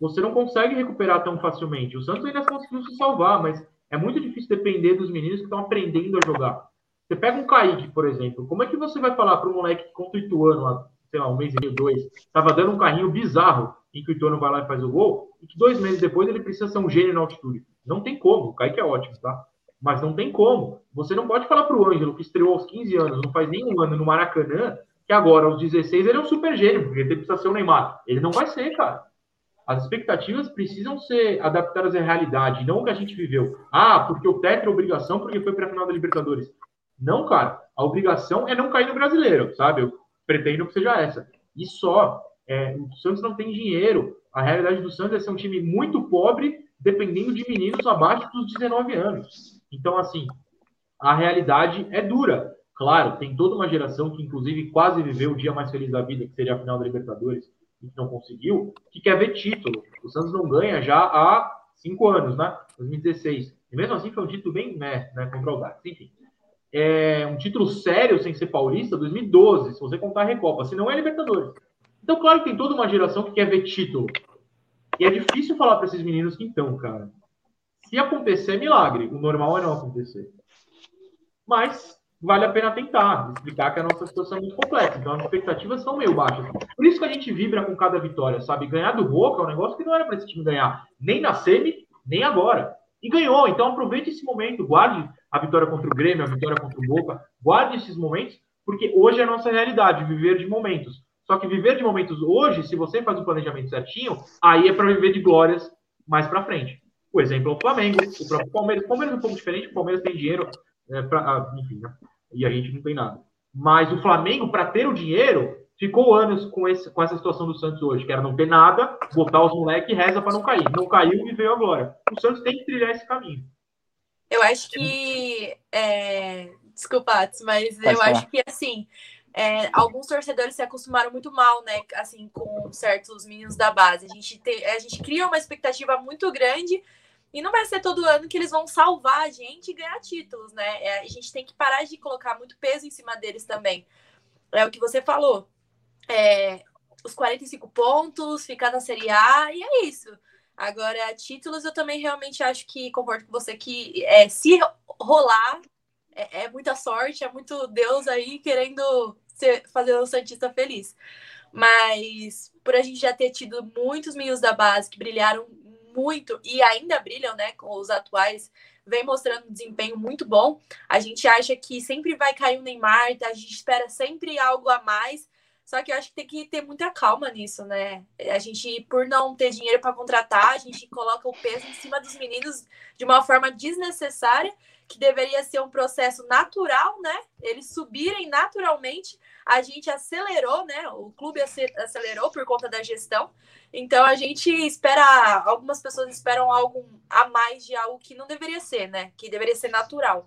Você não consegue recuperar tão facilmente. O Santos ainda conseguiu se salvar, mas é muito difícil depender dos meninos que estão aprendendo a jogar. Você pega um Kaique, por exemplo. Como é que você vai falar para um moleque que contra o Ituano, há, sei lá, um mês e meio, dois, estava dando um carrinho bizarro em que o Ituano vai lá e faz o gol, e que dois meses depois ele precisa ser um gênio na altitude? Não tem como. O Kaique é ótimo, tá? Mas não tem como. Você não pode falar para o Ângelo, que estreou aos 15 anos, não faz nenhum ano no Maracanã, que agora, aos 16, ele é um super gênio, porque ele precisa ser o Neymar. Ele não vai ser, cara. As expectativas precisam ser adaptadas à realidade, não o que a gente viveu. Ah, porque o Tetra é obrigação porque foi para a final da Libertadores. Não, cara. A obrigação é não cair no brasileiro, sabe? Eu pretendo que seja essa. E só. É, o Santos não tem dinheiro. A realidade do Santos é ser um time muito pobre, dependendo de meninos abaixo dos 19 anos. Então, assim, a realidade é dura. Claro, tem toda uma geração que, inclusive, quase viveu o dia mais feliz da vida, que seria a final da Libertadores, e que não conseguiu, que quer ver título. O Santos não ganha já há cinco anos, né? 2016. E mesmo assim foi um título bem né, né, contra o Dax. Enfim, é um título sério sem ser paulista, 2012, se você contar a Recopa, se não é Libertadores. Então, claro que tem toda uma geração que quer ver título. E é difícil falar para esses meninos que então, cara, se acontecer, é milagre. O normal é não acontecer. Mas vale a pena tentar, explicar que a nossa situação é muito complexa. Então as expectativas são meio baixas. Por isso que a gente vibra com cada vitória, sabe? Ganhar do Boca é um negócio que não era para esse time ganhar, nem na semi, nem agora. E ganhou, então aproveite esse momento, guarde a vitória contra o Grêmio, a vitória contra o Boca, guarde esses momentos, porque hoje é a nossa realidade, viver de momentos. Só que viver de momentos hoje, se você faz o planejamento certinho, aí é para viver de glórias mais para frente. O exemplo é o Flamengo, o próprio Palmeiras. O Palmeiras é um pouco diferente, o Palmeiras tem dinheiro, é, pra, ah, enfim, né? E a gente não tem nada. Mas o Flamengo, para ter o dinheiro, ficou anos com, esse, com essa situação do Santos hoje, que era não ter nada, botar os moleques e reza para não cair. Não caiu e veio agora. O Santos tem que trilhar esse caminho. Eu acho que. É... Desculpa, mas Pode eu falar. acho que assim. É, alguns torcedores se acostumaram muito mal, né? Assim, com certos meninos da base. A gente, te, a gente cria uma expectativa muito grande e não vai ser todo ano que eles vão salvar a gente e ganhar títulos, né? É, a gente tem que parar de colocar muito peso em cima deles também. É o que você falou. É, os 45 pontos, ficar na Série A, e é isso. Agora, títulos, eu também realmente acho que concordo com você que é, se rolar, é, é, muita sorte, é muito Deus aí querendo ser, fazer o Santista feliz. Mas por a gente já ter tido muitos meninos da base que brilharam muito e ainda brilham, né, com os atuais, vem mostrando um desempenho muito bom. A gente acha que sempre vai cair o Neymar, a gente espera sempre algo a mais. Só que eu acho que tem que ter muita calma nisso, né? A gente, por não ter dinheiro para contratar, a gente coloca o peso em cima dos meninos de uma forma desnecessária, que deveria ser um processo natural, né? Eles subirem naturalmente. A gente acelerou, né? O clube acelerou por conta da gestão. Então a gente espera, algumas pessoas esperam algo a mais de algo que não deveria ser, né? Que deveria ser natural.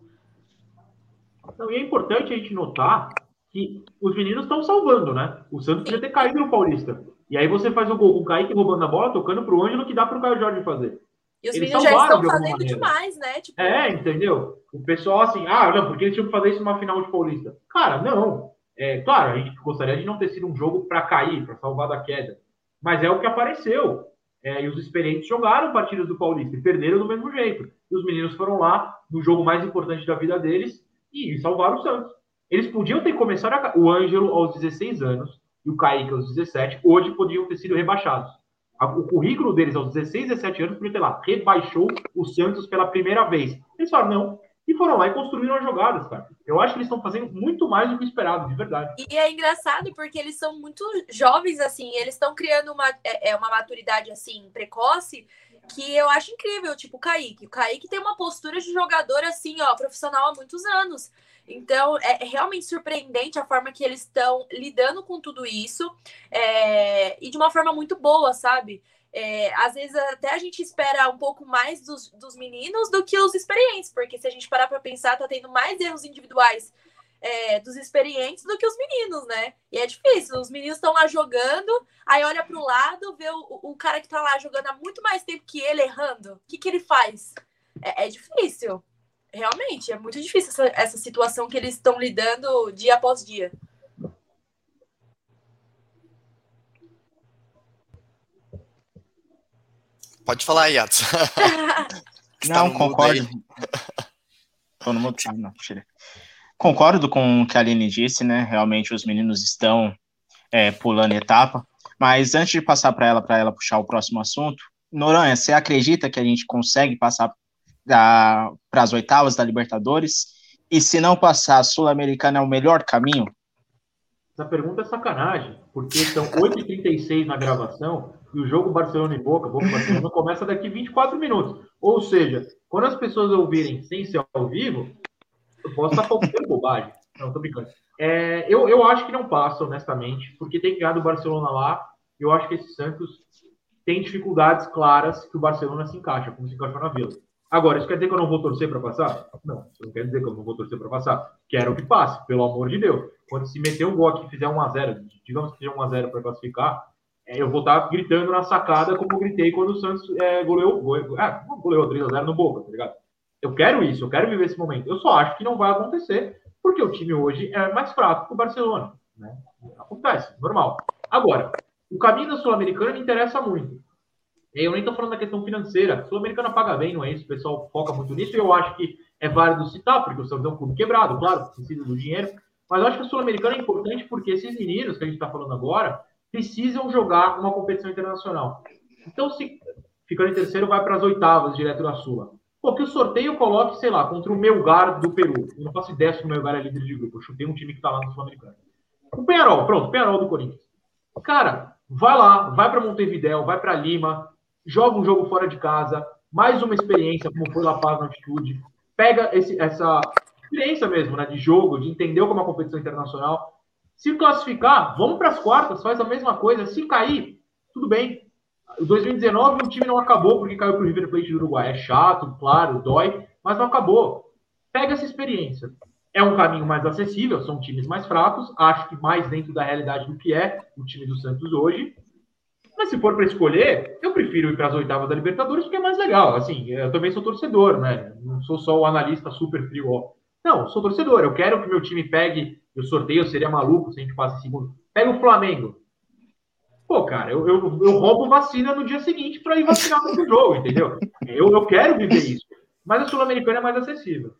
Não, e é importante a gente notar que os meninos estão salvando, né? O Santos podia ter caído no Paulista. E aí você faz o gol com o Kaique roubando a bola, tocando pro Ângelo, que dá pro Caio Jorge fazer. E os eles meninos já estão fazendo demais, né? Tipo... É, entendeu? O pessoal assim, ah, não, porque eles tinham que fazer isso numa final de Paulista. Cara, não. É, claro, a gente gostaria de não ter sido um jogo para cair, para salvar da queda. Mas é o que apareceu. É, e os experientes jogaram partidas do Paulista e perderam do mesmo jeito. E os meninos foram lá no jogo mais importante da vida deles e salvaram o Santos. Eles podiam ter começado a... o Ângelo aos 16 anos e o Kaique aos 17, hoje podiam ter sido rebaixados. O currículo deles aos 16, 17 anos podia ter lá, rebaixou o Santos pela primeira vez. Eles falaram, não, e foram lá e construíram as jogadas, cara. Eu acho que eles estão fazendo muito mais do que esperado, de verdade. E é engraçado porque eles são muito jovens, assim, eles estão criando uma, é, é, uma maturidade, assim, precoce, que eu acho incrível, tipo o Kaique. O Kaique tem uma postura de jogador, assim, ó, profissional há muitos anos. Então, é, realmente surpreendente a forma que eles estão lidando com tudo isso é, e de uma forma muito boa, sabe? É, às vezes até a gente espera um pouco mais dos, dos meninos do que os experientes, porque se a gente parar para pensar, tá tendo mais erros individuais é, dos experientes do que os meninos, né? E é difícil. Os meninos estão lá jogando, aí olha para o lado, vê o, o cara que tá lá jogando há muito mais tempo que ele errando. O que, que ele faz? É, é difícil. Realmente, é muito difícil essa, essa situação que eles estão lidando dia após dia. Pode falar, Yatos. não, tá concordo. Tô no mudo. Não, Concordo com o que a Aline disse, né? Realmente os meninos estão é, pulando etapa. Mas antes de passar para ela, para ela puxar o próximo assunto, Noronha, você acredita que a gente consegue passar para as oitavas da Libertadores? E se não passar, a Sul-Americana é o melhor caminho? Essa pergunta é sacanagem, porque são 8h36 na gravação e o jogo Barcelona e Boca, Boca Barcelona, começa daqui 24 minutos. Ou seja, quando as pessoas ouvirem sem ser ao vivo, eu posso estar falando bobagem. Não, tô brincando. É, eu, eu acho que não passa, honestamente, porque tem que ganhar do Barcelona lá. Eu acho que esse Santos tem dificuldades claras que o Barcelona se encaixa, como se encaixou na Vila. Agora, isso quer dizer que eu não vou torcer para passar? Não, isso não quer dizer que eu não vou torcer para passar. Quero que passe, pelo amor de Deus. Quando se meter um gol aqui fizer 1x0, digamos que seja 1x0 para classificar, eu vou estar gritando na sacada como eu gritei quando o Santos é, goleou, goleou, é, goleou 3x0 no Boca, tá ligado? Eu quero isso, eu quero viver esse momento. Eu só acho que não vai acontecer, porque o time hoje é mais fraco que o Barcelona. Né? Acontece, normal. Agora, o caminho da Sul-Americana me interessa muito. Eu nem estou falando da questão financeira. Sul-Americana paga bem, não é isso? O pessoal foca muito nisso e eu acho que é válido citar, porque o Santos é um clube quebrado, claro, precisa do dinheiro. Mas eu acho que a Sul-Americana é importante porque esses meninos que a gente está falando agora precisam jogar uma competição internacional. Então, se ficando em terceiro, vai para as oitavas direto da Sula. Pô, que o sorteio coloque, sei lá, contra o Melgar do Peru. Eu não faço ideia se o Melgar é líder de grupo. Eu chutei um time que está lá no Sul-Americano. O Penharol, pronto, o Penharol do Corinthians. Cara, vai lá, vai para Montevidéu, vai para Lima, joga um jogo fora de casa, mais uma experiência, como foi La Paz na altitude, pega esse, essa experiência mesmo, né, de jogo, de entender como é uma competição internacional. Se classificar, vamos para as quartas, faz a mesma coisa. Se cair, tudo bem. O 2019 o time não acabou porque caiu para o River Plate do Uruguai. É chato, claro, dói, mas não acabou. Pega essa experiência. É um caminho mais acessível, são times mais fracos, acho que mais dentro da realidade do que é o time do Santos hoje. Mas se for para escolher, eu prefiro ir para as oitavas da Libertadores porque é mais legal. Assim, eu também sou torcedor, né? Não sou só o analista super frio. Ó. Não, sou torcedor. Eu quero que meu time pegue. O sorteio seria maluco se a gente passe em segundo. Pega o Flamengo. Pô, cara, eu, eu, eu roubo vacina no dia seguinte para ir vacinar no jogo, entendeu? Eu, eu quero viver isso. Mas a Sul-Americana é mais acessível.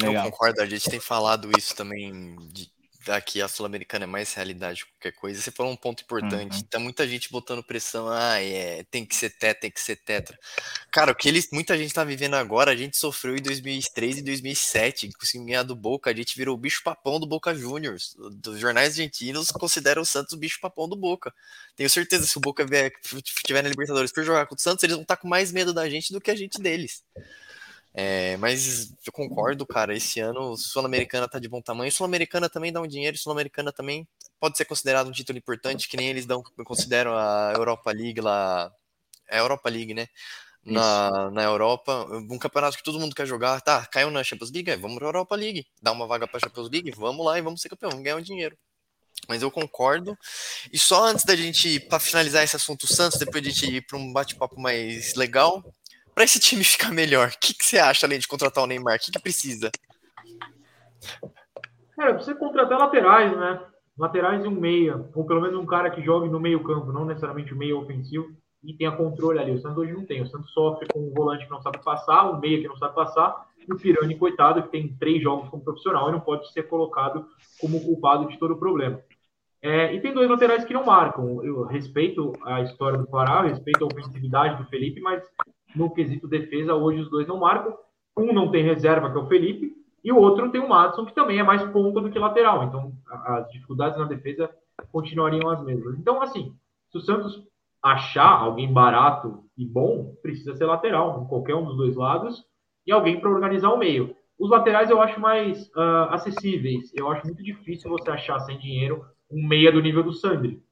Legal. Eu concordo, a gente tem falado isso também de, daqui a Sul-Americana é mais realidade que qualquer coisa. Você falou um ponto importante. Uhum. Tá muita gente botando pressão, ah, é, tem que ser tetra, tem que ser tetra. Cara, o que eles, muita gente tá vivendo agora, a gente sofreu em 2003 e 2007, conseguiu ganhar do Boca, a gente virou o bicho papão do Boca Juniors. Dos jornais argentinos consideram o Santos o bicho papão do Boca. Tenho certeza se o Boca vier, tiver na Libertadores por jogar com o Santos, eles vão estar tá com mais medo da gente do que a gente deles. É, mas eu concordo, cara. Esse ano Sul-Americana tá de bom tamanho. Sul-Americana também dá um dinheiro. Sul-Americana também pode ser considerado um título importante, que nem eles dão, consideram a Europa League lá. É a Europa League, né? Na, na Europa, um campeonato que todo mundo quer jogar, tá? Caiu na Champions League, vamos pra Europa League, dá uma vaga pra Champions League, vamos lá e vamos ser campeão, vamos ganhar um dinheiro. Mas eu concordo. E só antes da gente, para finalizar esse assunto Santos, depois de a gente ir para um bate-papo mais legal, para esse time ficar melhor, o que, que, você acha além de contratar o Neymar? O que, que precisa? Cara, precisa contratar laterais, né? Laterais e um meia, ou pelo menos um cara que jogue no meio-campo, não necessariamente o meio ofensivo, e tenha controle ali. O Santos hoje não tem. O Santos sofre com um volante que não sabe passar, um meia que não sabe passar, e o Pirani, coitado, que tem três jogos como profissional e não pode ser colocado como culpado de todo o problema. É, e tem dois laterais que não marcam. Eu respeito a história do Pará, respeito a ofensividade do Felipe, mas no quesito defesa, hoje os dois não marcam. Um não tem reserva, que é o Felipe, e o outro tem o Madison, que também é mais ponta do que lateral. Então, as dificuldades na defesa continuariam as mesmas. Então, assim, se o Santos achar alguém barato e bom, precisa ser lateral, em qualquer um dos dois lados, e alguém para organizar o meio. Os laterais eu acho mais uh, acessíveis. Eu acho muito difícil você achar sem dinheiro um meia do nível do Sandri.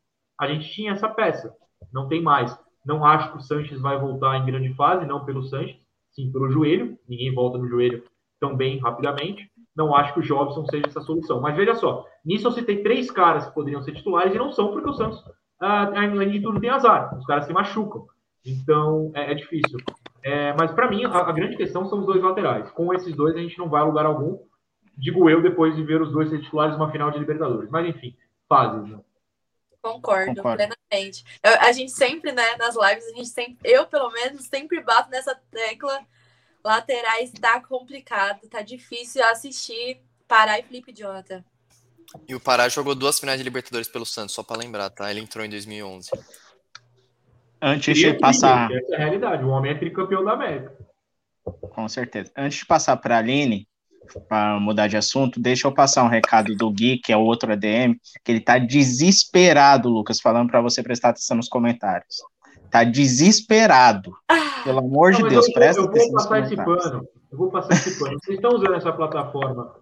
A gente tinha essa peça, não tem mais. Não acho que o Sanches vai voltar em grande fase, não pelo Sanches, sim pelo joelho. Ninguém volta no joelho tão bem rapidamente. Não acho que o Jobson seja essa solução. Mas veja só, nisso eu citei três caras que poderiam ser titulares e não são, porque o Santos, ah, além de tudo, tem azar. Os caras se machucam. Então é, é difícil. É, mas para mim, a, a, grande questão são os dois laterais. Com esses dois, a gente não vai a lugar algum. Digo eu, depois de ver os dois ser titulares numa final de Libertadores. Mas enfim, fases. Né? Concordo, Concordo, plenamente. Eu, a gente sempre, né, nas lives, a gente sempre, eu pelo menos, sempre bato nessa tecla laterais tá complicado, tá difícil assistir Pará e Felipe Jonathan. E o Pará jogou duas finais de Libertadores pelo Santos, só para lembrar, tá? Ele entrou em 2011. Antes de passar. Essa é a realidade, o homem é tricampeão da América. Com certeza. Antes de passar para a Aline, para mudar de assunto, deixa eu passar um recado do Gui, que é o outro ADM, que ele tá desesperado, Lucas, falando para você prestar atenção nos comentários. Tá desesperado. Ah, Pelo amor não, de Deus, eu, presta eu vou passar esse pano. Eu vou passar esse pano. Vocês estão usando essa plataforma?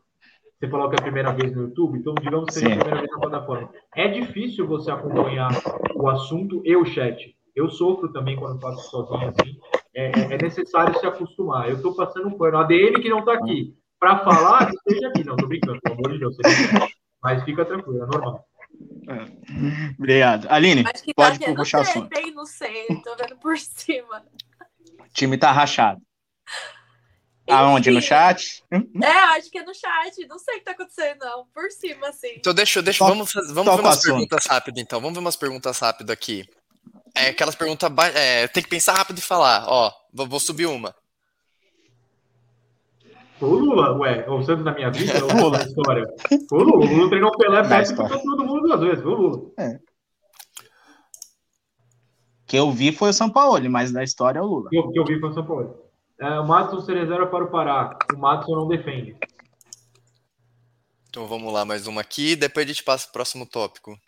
Você falou que é a primeira vez no YouTube, então digamos que seja a primeira vez na plataforma. É difícil você acompanhar o assunto e o chat. Eu sofro também quando faço sozinho assim. É, é, é necessário se acostumar. Eu estou passando um pano. A DM que não está aqui para falar, esteja aqui. Não, tô brincando, pelo amor de Deus. Mas fica tranquilo, é normal. É. Obrigado. Aline, pode tá puxar o assunto. Não sei, tô vendo por cima. O time tá rachado. Enfim, Aonde? No chat? É, acho que é no chat. Não sei o que tá acontecendo, não. Por cima, assim. Então, deixa, deixa vamos, vamos ver umas perguntas rápidas, então. Vamos ver umas perguntas rápidas aqui. É aquelas perguntas. É, tem que pensar rápido e falar. Ó, vou, vou subir uma. Lula, ué, o Santos na minha vida, o Lula na história. O Lula, o Lula treinou o Pelé, Messi e todo mundo duas vezes, o Lula. É. que eu vi foi o São Paulo, mas da história é o Lula. O que eu vi foi o São Paulo. É, o Madison se reserva para o Pará, o Madison não defende. Então vamos lá, mais uma aqui, depois a gente passa para o próximo tópico.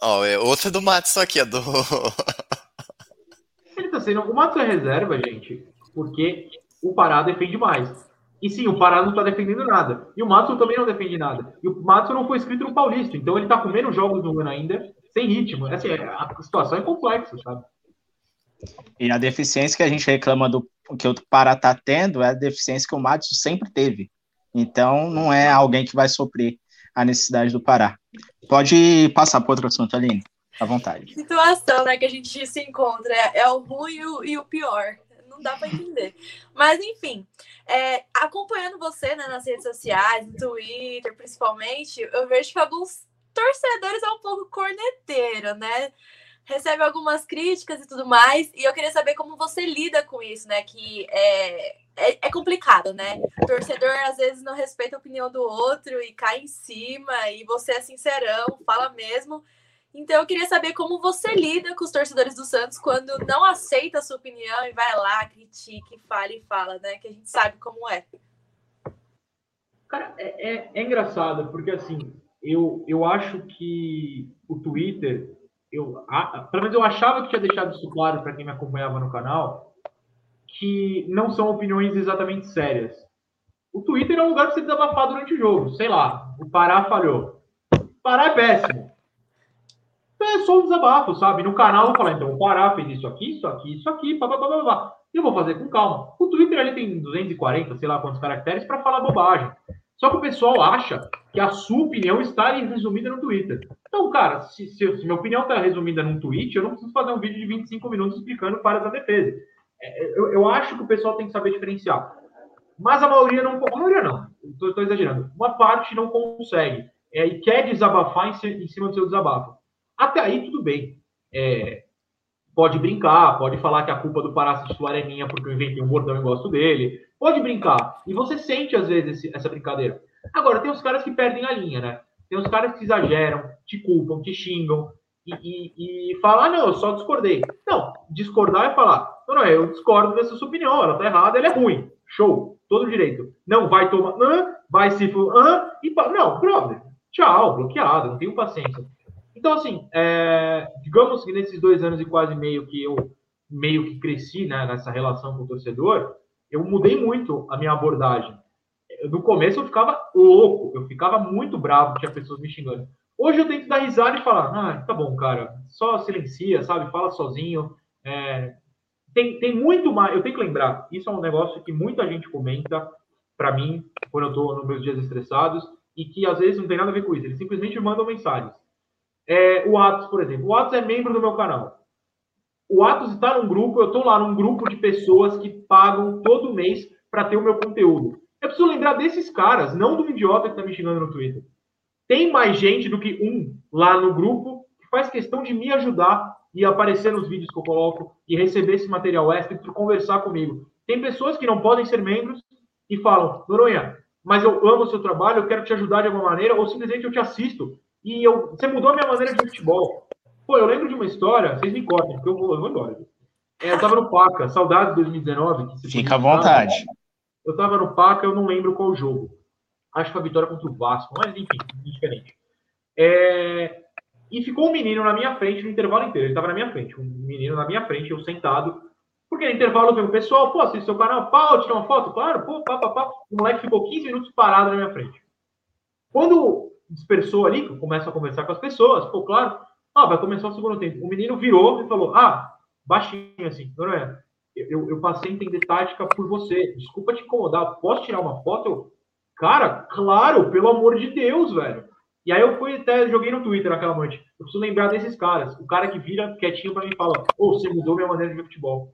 Ó, é outra do Madison aqui, é do... Ele tá sendo... O Madison é reserva, gente, porque o Pará defende mais. E sim, o Pará não está defendendo nada. E o Matson também não defende nada. E o Matson não foi escrito no Paulista, então ele está com menos jogos no ano ainda, sem ritmo. Assim, a situação é complexa, sabe? E a deficiência que a gente reclama do que o Pará está tendo é a deficiência que o Matson sempre teve. Então, não é alguém que vai suprir a necessidade do Pará. Pode passar para outro assunto, Aline. À vontade. Situação né, que a gente se encontra é, é o ruim e o, e o pior não dá para entender. Mas, enfim, é, acompanhando você né, nas redes sociais, no Twitter, principalmente, eu vejo que alguns torcedores é um pouco corneteiro, né? Recebe algumas críticas e tudo mais, e eu queria saber como você lida com isso, né? Que é, é, é, complicado, né? O torcedor às vezes não respeita a opinião do outro e cai em cima, e você é sincerão, fala mesmo. Então eu queria saber como você lida com os torcedores do Santos quando não aceita a sua opinião e vai lá, critique, fala e fala, né? Que a gente sabe como é. Cara, é, é, é engraçado, porque assim, eu, eu acho que o Twitter, eu, a, pelo menos eu achava que tinha deixado isso claro para quem me acompanhava no canal, que não são opiniões exatamente sérias. O Twitter é um lugar para você desabafar durante o jogo. Sei lá, o Pará falhou. O Pará é péssimo é só um desabafo, sabe? No canal eu vou falar, então, o Pará fez isso aqui, isso aqui, isso aqui. E eu vou fazer com calma. O Twitter ali tem 240, sei lá quantos caracteres, para falar bobagem. Só que o pessoal acha que a sua opinião está resumida no Twitter. Então, cara, se, se, se minha opinião está resumida num tweet, eu não preciso fazer um vídeo de 25 minutos explicando para da defesa. É, é, eu, eu, acho que o pessoal tem que saber diferenciar. Mas a maioria não. A maioria não, estou exagerando. Uma parte não consegue. É, e quer desabafar em, em cima do seu desabafo. Até aí, tudo bem. É, pode brincar, pode falar que a culpa do Pará titular é minha porque eu inventei um bordão e gosto dele. Pode brincar. E você sente, às vezes, esse, essa brincadeira. Agora, tem os caras que perdem a linha, né? Tem os caras que exageram, te culpam, te xingam e, e, e falam, ah, não, eu só discordei. Não, discordar é falar, não, não, eu discordo dessa sua opinião, ela tá errada, ela é ruim. Show, todo direito. Não vai tomar, ah, vai se ah, e não, brother, tchau, bloqueado, não tenho paciência. Então, assim, é, digamos que nesses dois anos e quase meio que eu meio que cresci né, nessa relação com o torcedor, eu mudei muito a minha abordagem. No começo eu ficava louco, eu ficava muito bravo, tinha pessoas me xingando. Hoje eu tento dar risada e falar, ah, tá bom, cara, só silencia, sabe? Fala sozinho. É... Tem, tem muito mais. Eu tenho que lembrar, isso é um negócio que muita gente comenta para mim quando eu tô nos meus dias estressados e que às vezes não tem nada a ver com isso. Eles simplesmente mandam mensagens. É, o Atos, por exemplo. O Atos é membro do meu canal. O Atos está num grupo, eu estou lá num grupo de pessoas que pagam todo mês para ter o meu conteúdo. Eu preciso lembrar desses caras, não do idiota que está me xingando no Twitter. Tem mais gente do que um lá no grupo que faz questão de me ajudar e aparecer nos vídeos que eu coloco e receber esse material extra e conversar comigo. Tem pessoas que não podem ser membros e falam, Noronha, mas eu amo o seu trabalho, eu quero te ajudar de alguma maneira, ou simplesmente eu te assisto. E eu, você mudou a minha maneira de futebol. Pô, eu lembro de uma história, vocês me cortem, porque eu vou, eu vou embora. É, eu tava no PACA, saudades de 2019. Fica à vontade. Eu tava no PACA, eu não lembro qual jogo. Acho que a vitória contra o Vasco, mas enfim, diferente. É... E ficou um menino na minha frente no intervalo inteiro. Ele tava na minha frente, um menino na minha frente, eu sentado. Porque no intervalo veio o pessoal, pô, assiste seu canal, pau, tirar uma foto, claro, pô, pá, pá, pá. O moleque ficou 15 minutos parado na minha frente. Quando dispersou ali, começo a conversar com as pessoas, ficou claro, ah, vai começar o segundo tempo. O menino virou e falou: Ah, baixinho assim, não é? Eu, eu passei a entender tática por você. Desculpa te incomodar. Posso tirar uma foto? Cara, claro, pelo amor de Deus, velho. E aí eu fui até joguei no Twitter naquela noite. Eu preciso lembrar desses caras. O cara que vira quietinho para mim e fala: Ô, oh, você mudou minha maneira de ver futebol.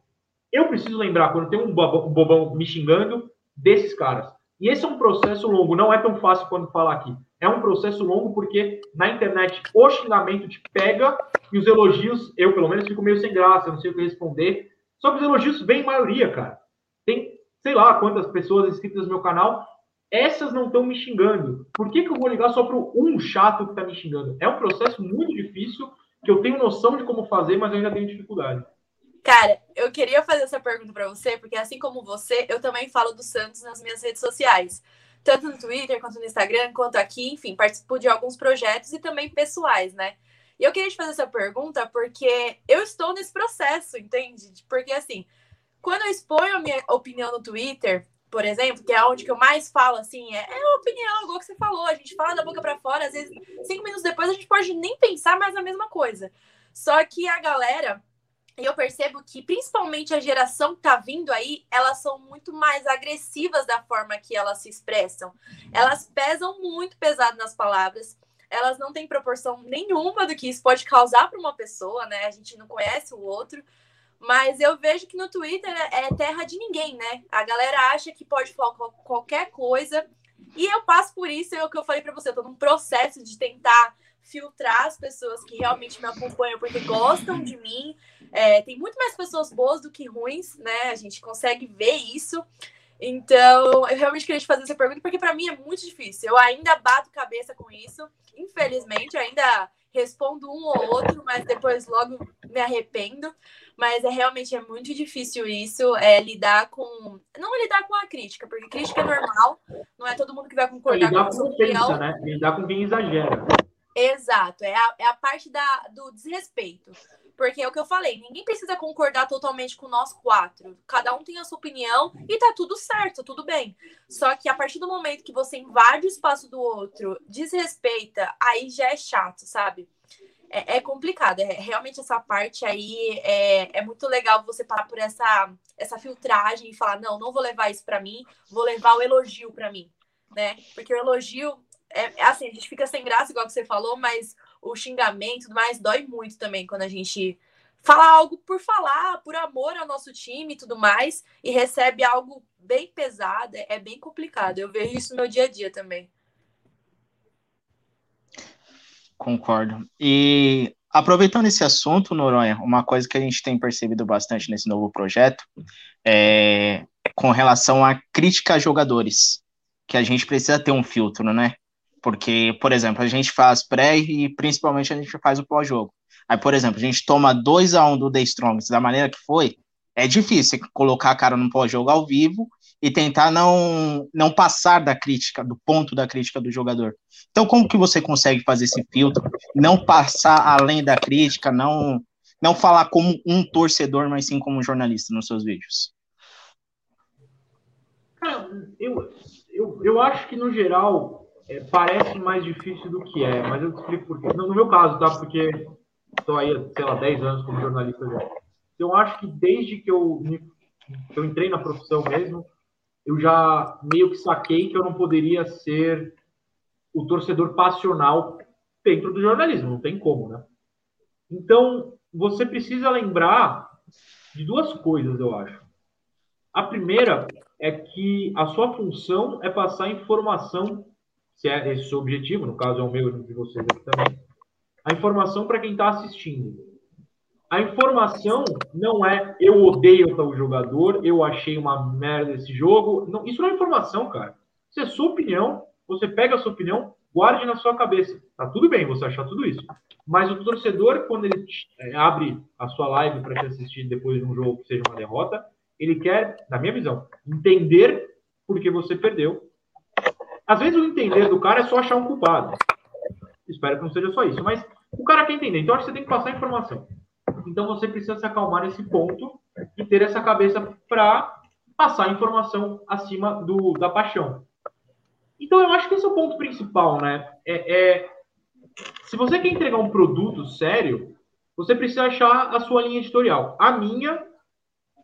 Eu preciso lembrar, quando tem um bobão, um bobão me xingando, desses caras. E esse é um processo longo, não é tão fácil quando falar aqui. É um processo longo porque na internet o xingamento te pega e os elogios, eu pelo menos fico meio sem graça, eu não sei o que responder. Só que os elogios vêm em maioria, cara. Tem, sei lá, quantas pessoas inscritas no meu canal, essas não estão me xingando. Por que, que eu vou ligar só para um chato que está me xingando? É um processo muito difícil que eu tenho noção de como fazer, mas eu ainda tenho dificuldade. Cara, eu queria fazer essa pergunta para você, porque assim como você, eu também falo do Santos nas minhas redes sociais tanto no Twitter quanto no Instagram, quanto aqui, enfim, participo de alguns projetos e também pessoais, né? E eu queria te fazer essa pergunta porque eu estou nesse processo, entende? Porque assim, quando eu exponho a minha opinião no Twitter, por exemplo, que é onde que eu mais falo, assim, é, é opinião, igual que você falou, a gente fala da boca para fora, às vezes cinco minutos depois a gente pode nem pensar mais a mesma coisa. Só que a galera e eu percebo que, principalmente a geração que tá vindo aí, elas são muito mais agressivas da forma que elas se expressam. Elas pesam muito pesado nas palavras. Elas não têm proporção nenhuma do que isso pode causar para uma pessoa, né? A gente não conhece o outro. Mas eu vejo que no Twitter é terra de ninguém, né? A galera acha que pode falar qualquer coisa. E eu passo por isso, é o que eu falei para você, eu tô num processo de tentar filtrar as pessoas que realmente me acompanham porque gostam de mim. É, tem muito mais pessoas boas do que ruins, né? A gente consegue ver isso. Então, eu realmente queria te fazer essa pergunta porque para mim é muito difícil. Eu ainda bato cabeça com isso. Infelizmente, ainda respondo um ou outro, mas depois logo me arrependo. Mas é realmente é muito difícil isso, é lidar com. Não lidar com a crítica, porque crítica é normal, não é todo mundo que vai concordar lidar com a sua opinião. Né? Lidar com quem exagera. Exato, é a, é a parte da, do desrespeito. Porque é o que eu falei, ninguém precisa concordar totalmente com nós quatro. Cada um tem a sua opinião e tá tudo certo, tudo bem. Só que a partir do momento que você invade o espaço do outro, desrespeita, aí já é chato, sabe? É, é complicado. É, realmente essa parte aí é, é muito legal você parar por essa, essa filtragem e falar: não, não vou levar isso para mim, vou levar o elogio para mim. Né? Porque o elogio é, assim, a gente fica sem graça, igual que você falou, mas o xingamento e mais dói muito também quando a gente fala algo por falar, por amor ao nosso time e tudo mais, e recebe algo bem pesado, é, é bem complicado. Eu vejo isso no meu dia a dia também. Concordo. E aproveitando esse assunto, Noronha, uma coisa que a gente tem percebido bastante nesse novo projeto é com relação à crítica a jogadores, que a gente precisa ter um filtro, né? Porque, por exemplo, a gente faz pré e principalmente a gente faz o pós-jogo. Aí, por exemplo, a gente toma 2 a 1 um do The Strongest da maneira que foi, é difícil colocar a cara no pós-jogo ao vivo e tentar não, não passar da crítica, do ponto da crítica do jogador. Então, como que você consegue fazer esse filtro, não passar além da crítica, não, não falar como um torcedor, mas sim como um jornalista nos seus vídeos? Cara, eu, eu, eu acho que, no geral, é, parece mais difícil do que é, mas eu te explico por quê. No, no meu caso, tá? Porque estou aí, sei lá, 10 anos como jornalista já. Eu acho que desde que eu, me, que eu entrei na profissão mesmo, eu já meio que saquei que eu não poderia ser o torcedor passional dentro do jornalismo, não tem como, né? Então, você precisa lembrar de duas coisas, eu acho. A primeira é que a sua função é passar informação, se é esse o objetivo, no caso é o meu e de vocês aqui também, a informação para quem está assistindo. A informação não é eu odeio tal jogador, eu achei uma merda esse jogo. Não, isso não é informação, cara. Isso é sua opinião. Você pega a sua opinião, guarde na sua cabeça. Tá tudo bem você achar tudo isso. Mas o torcedor, quando ele é, abre a sua live para te assistir depois de um jogo que seja uma derrota, ele quer, na minha visão, entender por que você perdeu. Às vezes o entender do cara é só achar um culpado. Espero que não seja só isso, mas o cara quer entender. Então acho que você tem que passar a informação. Então você precisa se acalmar nesse ponto e ter essa cabeça para passar a informação acima do, da paixão. Então eu acho que esse é o ponto principal, né? É, é, se você quer entregar um produto sério, você precisa achar a sua linha editorial. A minha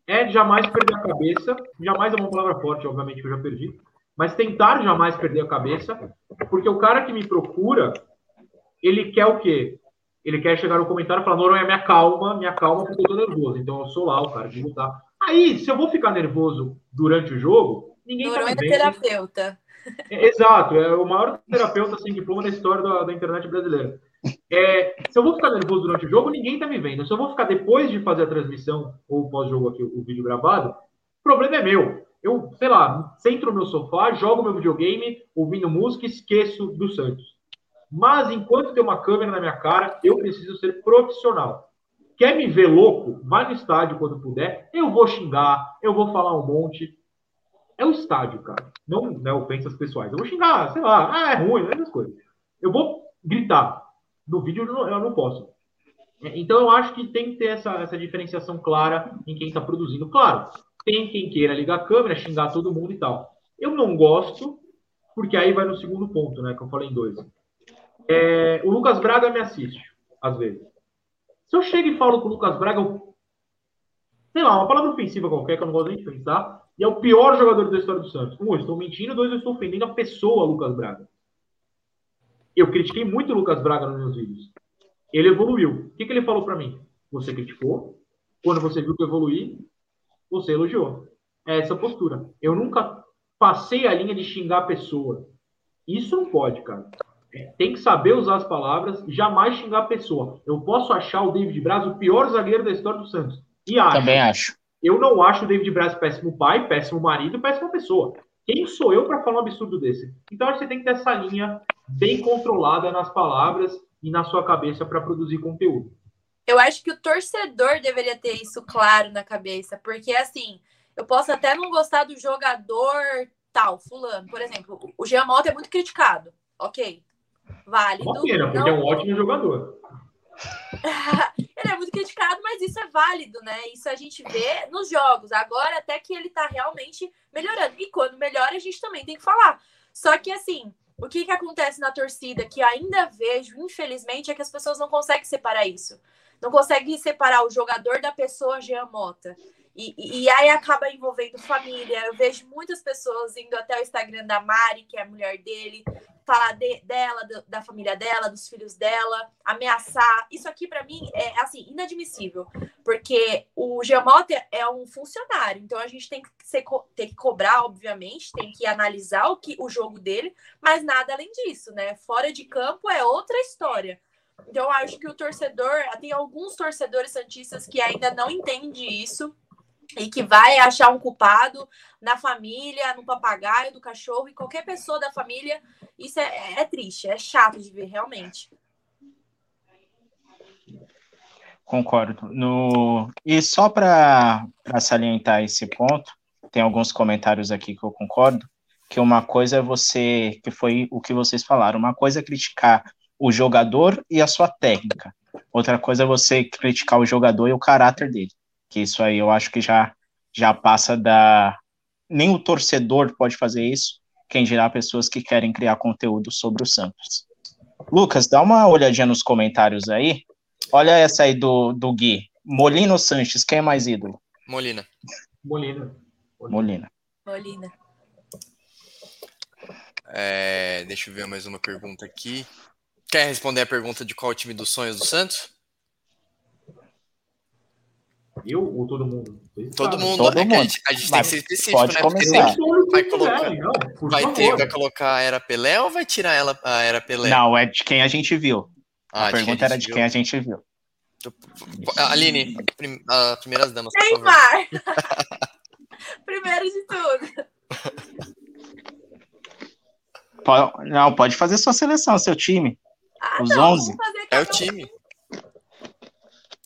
é jamais perder a cabeça, jamais é uma palavra forte, obviamente, que eu já perdi, mas tentar jamais perder a cabeça, porque o cara que me procura, ele quer o quê? ele quer chegar no comentário e falar, Noronha, me acalma, me acalma porque eu tô nervoso. Então eu sou lá o cara de lutar. Aí, se eu vou ficar nervoso durante o jogo, ninguém Noronha tá me vendo. é terapeuta. É, exato, é o maior terapeuta sem diploma da história da, da internet brasileira. É, se eu vou ficar nervoso durante o jogo, ninguém tá me vendo. Se eu vou ficar depois de fazer a transmissão ou pós-jogo aqui, o vídeo gravado, o problema é meu. Eu, sei lá, centro no meu sofá, jogo meu videogame, ouvindo música, esqueço do Santos. Mas enquanto tem uma câmera na minha cara, eu preciso ser profissional. Quer me ver louco? Vai no estádio quando puder. Eu vou xingar, eu vou falar um monte. É o estádio, cara. Não né, ofensas pessoais. Eu vou xingar, sei lá, ah, é ruim, essas coisas. Eu vou gritar. No vídeo eu não, eu não posso. Então eu acho que tem que ter essa, essa diferenciação clara em quem está produzindo. Claro, tem quem queira ligar a câmera, xingar todo mundo e tal. Eu não gosto, porque aí vai no segundo ponto, né? Que eu falei em dois. É, o Lucas Braga me assiste, às vezes. Se eu chego e falo com o Lucas Braga, eu, sei lá, uma palavra ofensiva qualquer, que eu não gosto nem de pensar, e é o pior jogador da história do Santos. Um, eu estou mentindo, dois, eu estou ofendendo a pessoa, Lucas Braga. Eu critiquei muito o Lucas Braga nos meus vídeos. Ele evoluiu. O que, que ele falou para mim? Você criticou, quando você viu que eu evoluí, você elogiou. É essa postura. Eu nunca passei a linha de xingar a pessoa. Isso não pode, cara tem que saber usar as palavras, jamais xingar a pessoa. Eu posso achar o David Braz o pior zagueiro da história do Santos. E acho. Também acho. Eu não acho o David Braz péssimo pai, péssimo marido, péssima pessoa. Quem sou eu para falar um absurdo desse? Então acho que você tem que ter essa linha bem controlada nas palavras e na sua cabeça para produzir conteúdo. Eu acho que o torcedor deveria ter isso claro na cabeça, porque assim, eu posso até não gostar do jogador tal, fulano. Por exemplo, o Jean Mota é muito criticado. Ok, válido. Uma pena, porque não... é um ótimo jogador. ele é muito criticado, mas isso é válido, né? Isso a gente vê nos jogos. Agora, até que ele tá realmente melhorando. E quando melhora, a gente também tem que falar. Só que, assim, o que, que acontece na torcida, que ainda vejo, infelizmente, é que as pessoas não conseguem separar isso. Não conseguem separar o jogador da pessoa Jean Mota. E, e, aí acaba envolvendo família. Eu vejo muitas pessoas indo até o Instagram da Mari, que é a mulher dele, falar de, dela, do, da família dela, dos filhos dela, ameaçar. Isso aqui para mim é assim inadmissível, porque o Giamotti é um funcionário, então a gente tem que ser, tem que cobrar, obviamente, tem que analisar o que o jogo dele, mas nada além disso, né? Fora de campo é outra história. Então eu acho que o torcedor, tem alguns torcedores santistas que ainda não entendem isso e que vai achar um culpado na família, no papagaio, do cachorro e qualquer pessoa da família. Isso é, é triste, é chato de ver, realmente. Concordo. No... E só para salientar esse ponto, tem alguns comentários aqui que eu concordo, que uma coisa é você, que foi o que vocês falaram, uma coisa é criticar o jogador e a sua técnica, outra coisa é você criticar o jogador e o caráter dele, que isso aí eu acho que já, já passa da... Nem o torcedor pode fazer isso, quem dirá pessoas que querem criar conteúdo sobre o Santos. Lucas, dá uma olhadinha nos comentários aí. Olha essa aí do, do Gui. Molino Sanches, quem é mais ídolo? Molina. Molina. Molina. Molina. É, deixa eu ver mais uma pergunta aqui. Quer responder a pergunta de qual é o time dos sonhos do Santos? Eu ou todo mundo? Todo mundo. Todo é que a mundo. gente, a gente tem que ser específico, pode né? Porque começar. vai colocar- não, vai, ter, vai colocar a Era Pelé ou vai tirar ela, a Era Pelé? Não, é de quem a gente viu. Ah, a de pergunta era de viu. quem a gente viu. Aline, prim, a primeiras damas. Neymar! Primeiro de tudo. Não, pode fazer sua seleção, seu time. Ah, Os não, 11? vamos fazer É o um. time.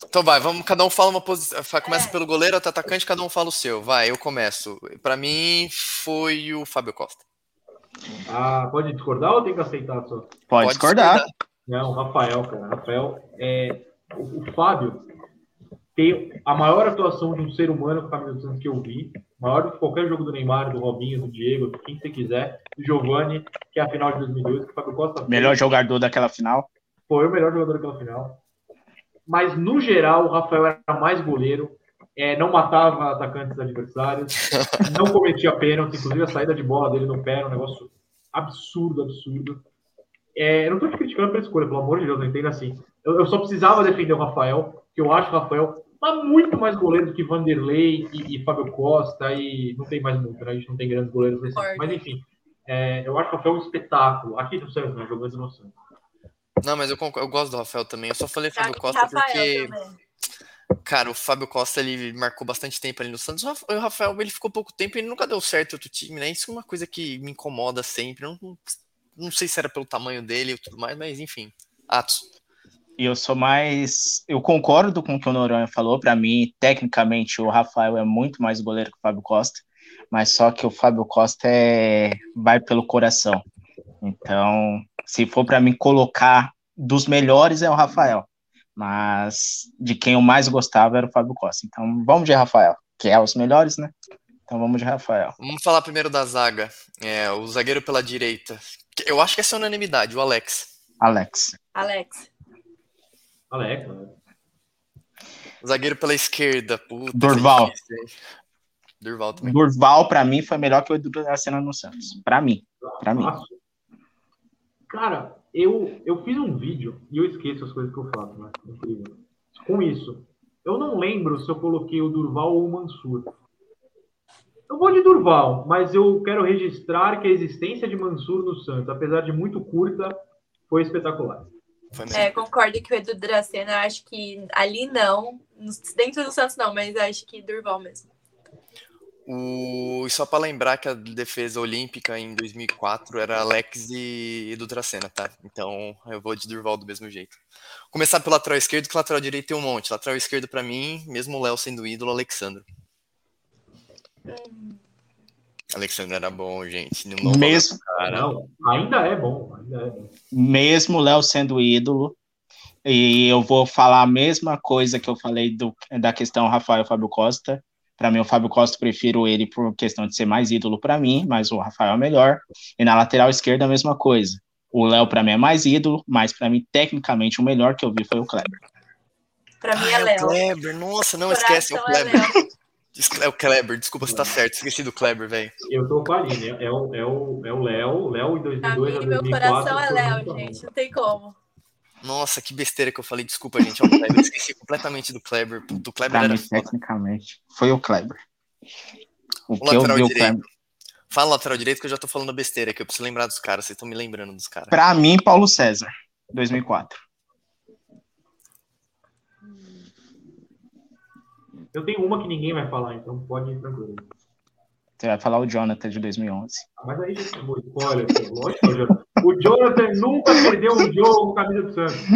Então vai, vamos, cada um fala uma posição. Começa É. pelo goleiro até atacante, cada um fala o seu. Vai, eu começo. Pra mim foi o Fábio Costa. Ah, pode discordar ou tem que aceitar só? Pode, discordar. Não, Rafael, cara. Rafael, é, o, o Fábio tem a maior atuação de um ser humano com a camisa do Santos que eu vi. Maior do que qualquer jogo do Neymar, do Robinho, do Diego, de quem você quiser. Do Giovanni, que é a final de 2002, que o Fábio Costa. Melhor jogador daquela final. foi o melhor jogador daquela final. Mas, no geral, o Rafael era mais goleiro, é, não matava atacantes adversários, não cometia pênalti, inclusive a saída de bola dele no pé era um negócio absurdo, absurdo. É, eu não estou te criticando pela escolha, pelo amor de Deus, não entenda assim. Eu, eu só precisava defender o Rafael, que eu acho o Rafael mas muito mais goleiro do que Vanderlei e, e Fábio Costa, e não tem mais muito, né? A gente não tem grandes goleiros nesse. Mas enfim, é, eu acho que o Rafael é um espetáculo. Aqui no Santos, né? Jogando no Santos. Não, mas eu, eu gosto do Rafael também. Eu só falei Pra Fábio Costa Rafael porque, também. cara, o Fábio Costa ele marcou bastante tempo ali no Santos. O Rafa- O Rafael ele ficou pouco tempo e ele nunca deu certo em outro time, né? Isso é uma coisa que me incomoda sempre. Não, não sei se era pelo tamanho dele e tudo mais, mas enfim. Atos. E eu sou mais. Eu concordo com o que o Noronha falou. Para mim, tecnicamente, o Rafael é muito mais goleiro que o Fábio Costa. Mas só que o Fábio Costa é... vai pelo coração. Então, se for para mim colocar dos melhores, é o Rafael. Mas de quem eu mais gostava era o Fábio Costa. Então, vamos de Rafael, que é os melhores, né? Então, vamos de Rafael. Vamos falar primeiro da zaga. É, o zagueiro pela direita. Eu acho que essa é unanimidade, o Alex. Alex. Alex. Né? Zagueiro pela esquerda. Puta, Durval. Durval também. Durval, para mim, foi melhor que o Edu da Cena no Santos. Para mim. Para mim. Cara, eu, eu fiz um vídeo e eu esqueço as coisas que eu faço, né? Incrível. Com isso, eu não lembro se eu coloquei o Durval ou o Mansur. Eu vou de Durval, mas eu quero registrar que a existência de Mansur no Santos, apesar de muito curta, foi espetacular. É, concordo que o Edu Dracena, acho que ali não. Dentro do Santos não, mas acho que Durval mesmo. O... E só pra lembrar que a defesa olímpica em 2004 era Alex e Edu Dracena, tá? Então eu vou de Durval do mesmo jeito. Começar pelo lateral esquerdo, que lateral direito tem um monte. Lateral esquerdo pra mim, mesmo o Léo sendo ídolo, Alexandre. Alexandre era bom, gente. Não Mesmo, cara. Não, ainda é bom, ainda é bom. mesmo o Léo sendo ídolo, e eu vou falar a mesma coisa que eu falei do, da questão Rafael Fábio Costa. Para mim, o Fábio Costa, prefiro ele por questão de ser mais ídolo para mim, mas o Rafael é melhor. E na lateral esquerda, a mesma coisa. O Léo, para mim, é mais ídolo, mas para mim, tecnicamente, o melhor que eu vi foi o Kleber. Pra mim é é o Léo. Kleber, nossa, não Coração esquece, é o é Kleber. Léo. É o Kleber, desculpa, você tá certo, esqueci do Kleber, velho. Eu tô com a Aline, é o é o é o Léo, Léo em Pra 2002 a mim, meu 2004. coração é Léo, gente. Não tem como. Nossa, que besteira que eu falei, desculpa, gente, é o Kleber. Esqueci completamente do Kleber. Do Kleber Para era mim, tecnicamente, foi o Kleber. O O que eu lateral vi o direito. Kleber. Fala lateral direito que eu já tô falando besteira, que eu preciso lembrar dos caras, vocês estão me lembrando dos caras. Para mim, Paulo César, 2004. Eu tenho uma que ninguém vai falar, então pode ir tranquilo. Você vai falar o Jonathan de 2011. Mas aí já acabou spoiler, pô. lógico, o Jonathan. O Jonathan nunca perdeu um jogo com camisa do Santos.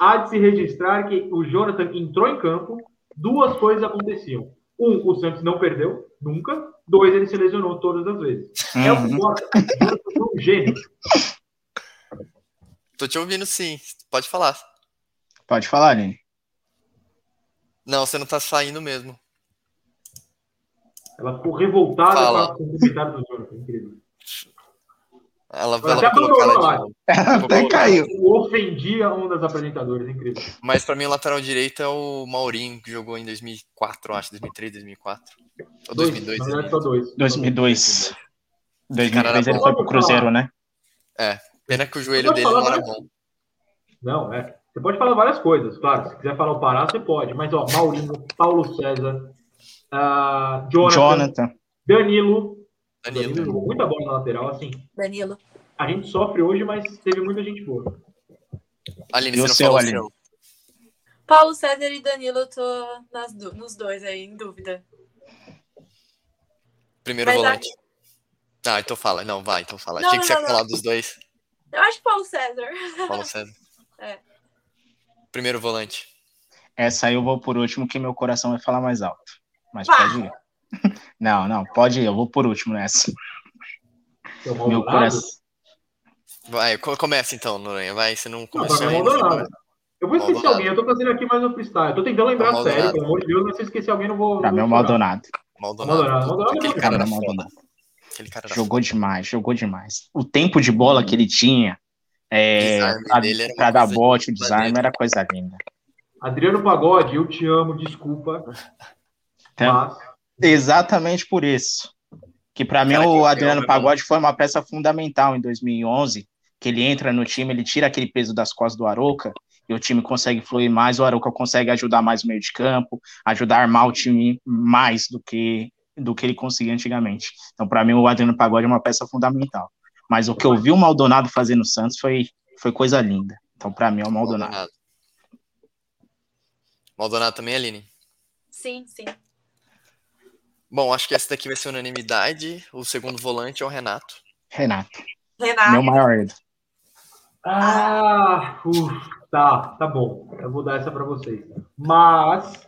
Há de se registrar que o Jonathan entrou em campo, duas coisas aconteciam. Um, o Santos não perdeu, nunca. Dois, ele se lesionou todas as vezes. É o que Uhum. importa. É um gênio. Tô te ouvindo sim. Pode falar. Pode falar, Aline. Não, você não tá saindo mesmo. Ela ficou revoltada Fala. com o comentário do Jonathan. Incrível. Ela, Ela ela até colocou ela de novo. Até caiu. Eu ofendia um das apresentadoras. Incrível. Mas pra mim o lateral direito é o Maurinho, que jogou em 2004, eu acho, 2003, 2004. Ou Dois, 2002. na verdade, né? só dois. 2002. Cara, 2003 ele foi pro Cruzeiro, né? Pena que o joelho dele não era mais? bom. Não, é. Você pode falar várias coisas, claro. Se quiser falar o Pará, você pode. Mas, ó, Maurinho, Paulo César, ah, Jonathan, Jonathan. Danilo. Danilo. Danilo jogou muita bola na lateral. Assim, Danilo. a gente sofre hoje, mas teve muita gente boa. Aline, você não Aline? seu. Paulo César e Danilo, eu tô nas nos dois aí, em dúvida. Primeiro Mas volante. Ah, então fala. Não, vai, então fala. Não, Achei que não, você ia não, falar dos dois. Eu acho que Paulo César. Paulo César. É. Primeiro volante. Essa aí eu vou por último, que meu coração vai falar mais alto. Mas Vá. pode ir. Não, não, pode ir, eu vou por último nessa. Meu coração. Vai, co- começa então, Noronha. Vai, você não Não, começou é ainda. Eu vou esquecer Maldonado. alguém, eu tô fazendo aqui mais no freestyle. Eu tô tentando lembrar Maldonado. sério, pelo amor de Deus, mas se eu esquecer alguém, não vou. Pra não mim é o. Maldonado. Maldonado. Maldonado, Maldonado é Aquele bom cara foda. Maldonado. Aquele cara era Jogou demais, jogou demais. O tempo de bola que ele tinha é, pra, dar bote, o de desarme planeta. era coisa linda. Adriano Pagode, eu te amo, desculpa. Então, Mas Exatamente por isso. Que pra mim o Adriano homem, Pagode foi uma peça fundamental em 2011, que ele entra no time, ele tira aquele peso das costas do Aroca e o time consegue fluir mais, o Aroca consegue ajudar mais o meio de campo, ajudar a armar o time mais do que do que ele conseguia antigamente. Então pra mim o Adriano Pagode é uma peça fundamental. Mas o que eu vi o Maldonado fazer no Santos foi foi coisa linda. Então pra mim é o Maldonado. Maldonado. Maldonado também, Aline? Sim, sim. Bom, acho que essa daqui vai ser unanimidade. O segundo volante é o Renato. Renato, Renato. meu maior ídolo. Ah, uf, tá, tá bom. Eu vou dar essa pra vocês. Mas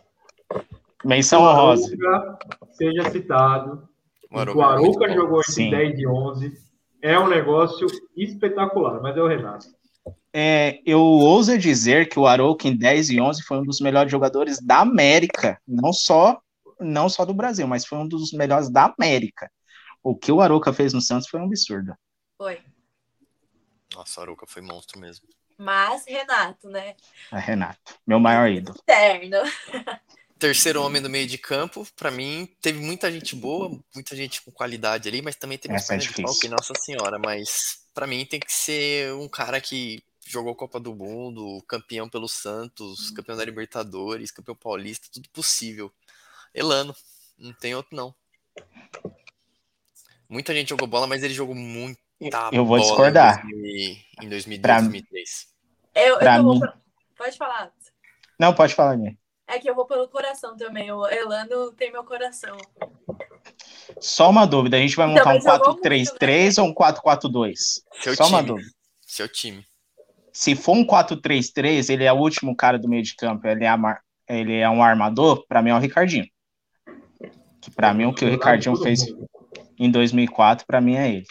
Menção honrosa. Arouca seja citado. O O Arouca é jogou entre Sim. 10 e 11. É um negócio espetacular, mas é o Renato. É, eu ouso dizer que o Arouca em 10 e 11 foi um dos melhores jogadores da América, não só não só do Brasil, mas foi um dos melhores da América. O que o Arouca fez no Santos foi um absurdo. Foi. Nossa, o Arouca foi monstro mesmo. Mas Renato, né? É Renato, meu maior ídolo. Terno. Terceiro homem do meio de campo, pra mim, teve muita gente boa, muita gente com qualidade ali, mas também teve Essa é pernas de pau que, nossa senhora, mas pra mim tem que ser um cara que jogou Copa do Mundo, campeão pelo Santos, campeão da Libertadores, campeão paulista, tudo possível. Elano, não tem outro não. Muita gente jogou bola, mas ele jogou muita Eu vou bola discordar. Em, 2000 em 2002, Pra- 2003. Eu, eu Pra vou mim- pra- Pode falar. Não, pode falar, minha. É que eu vou pelo coração também. O Elano tem meu coração. Só uma dúvida, a gente vai Então, montar um mas jogou 4-3-3 ou um 4-4-2? Seu Só uma time. dúvida. Seu time. Se for um 4-3-3, ele é o último cara do meio de campo, ele é, ama- ele é um armador, pra mim é o Ricardinho. Que pra mim o que o Ricardinho fez em 2004, pra mim é ele.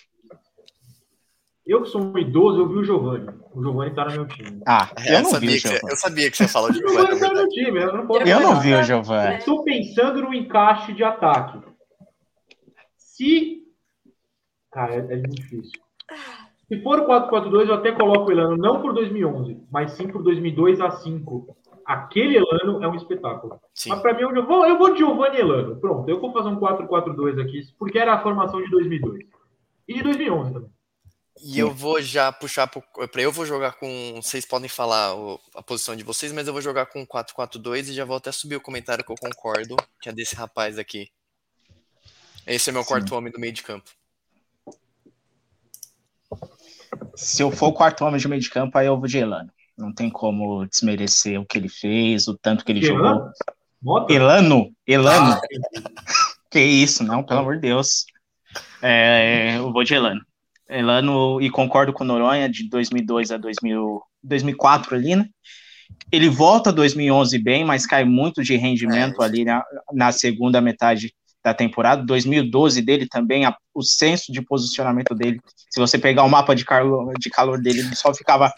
Eu que sou um idoso, eu vi o Giovanni. O Giovanni tá no meu time. Ah, É, eu não vi sabia o que você, Giovanni. eu sabia que você ia falar de O Giovanni Giovanni, tá no meu time, eu não posso Eu não vi o Eu Giovanni. estou pensando no encaixe de ataque. Se. Cara, é, é difícil. Se for o 4-4-2, eu até coloco o Elano, não por 2011, mas sim por 2002 a 5. Aquele Elano é um espetáculo. Sim. Mas pra mim, eu vou, eu vou de Giovanni e Elano. Pronto, eu vou fazer um 4-4-2 aqui, porque era a formação de 2002. E de 2011 também. E eu vou já puxar pro. pra- Eu vou jogar com. Vocês podem falar o- a posição de vocês, mas eu vou jogar com 4-4-2 e já vou até subir o comentário que eu concordo, que é desse rapaz aqui. Esse é meu Sim. quarto homem do meio de campo. Se eu for o quarto homem de meio de campo, aí eu vou de Elano. Não tem como desmerecer o que ele fez, o tanto que ele Jean? jogou. Elano, Elano, Ah, que isso, não, pelo amor de Deus. É, eu vou de Elano. Elano, e concordo com o Noronha, de 2002 a 2000, 2004 ali, né? ele volta 2011 bem, mas cai muito de rendimento É. ali na, na segunda metade da temporada. 2012 dele também, a- o senso de posicionamento dele. Se você pegar o mapa de calor, de calor dele, ele só ficava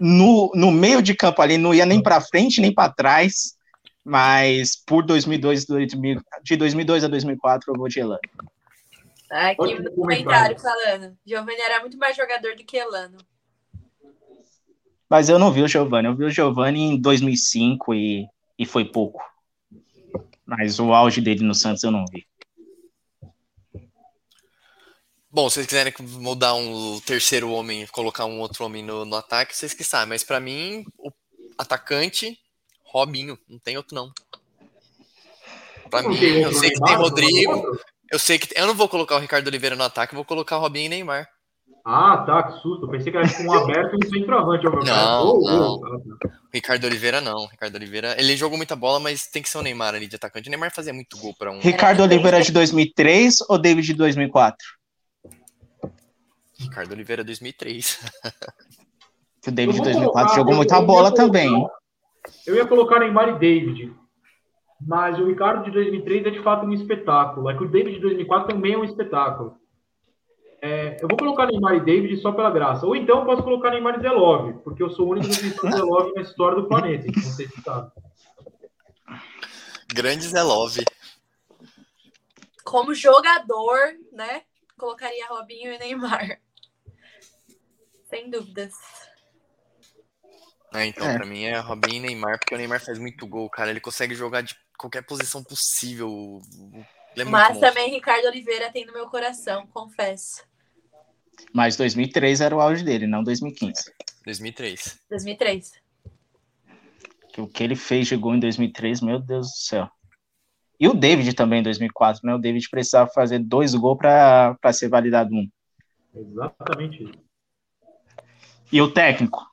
no, no meio de campo ali, não ia nem para frente nem para trás. Mas por 2002, 2000, de 2002 a 2004, eu vou de Elano. Aqui Ótimo no comentário. falando. Giovanni era muito mais jogador do que Elano. Mas eu não vi o Giovanni. Eu vi o Giovanni em 2005 e, e foi pouco. Mas o auge dele no Santos eu não vi. Bom, se vocês quiserem mudar um terceiro homem, colocar um outro homem no, no ataque, vocês que sabem. Mas pra mim, o atacante, Robinho. Não tem outro, não. Pra Não mim, eu sei que tem Rodrigo. Eu sei que. Eu não vou colocar o Ricardo Oliveira no ataque, eu vou colocar o Robinho e Neymar. Ah, tá, que susto. Eu pensei que era tipo um aberto e um centroavante. ao meu Não, cara. Oh, oh. não. Ah, tá. O Ricardo Oliveira não. Ricardo Oliveira. Ele jogou muita bola, mas tem que ser o Neymar ali de atacante. O Neymar fazia muito gol pra um. Ricardo Oliveira de 2003 ou David de 2004? Ricardo Oliveira 2003. Que o David de Eu vou 2004 colocar- jogou muita bola colocar- também. Eu ia colocar Neymar e David. Mas o Ricardo de 2003 é de fato um espetáculo. É que o David de 2004 também é um espetáculo. É, eu vou colocar Neymar e David só pela graça. Ou então eu posso colocar Neymar e Zelov, porque eu sou o único defensor de Zelov na história do planeta. Então não sei se sabe. Grande Zé Love. Como jogador, né? Colocaria Robinho e Neymar. Sem dúvidas. É, então, É. pra mim é Robinho e Neymar, porque o Neymar faz muito gol, cara. Ele consegue jogar de qualquer posição possível. É Mas também Ricardo Oliveira tem no meu coração, confesso. Mas 2003 era o auge dele, não 2015. 2003. 2003. Que o que ele fez de gol em 2003, meu Deus do céu. E o David também em 2004, né? O David precisava fazer dois gols para ser validado um. Exatamente isso. E o técnico?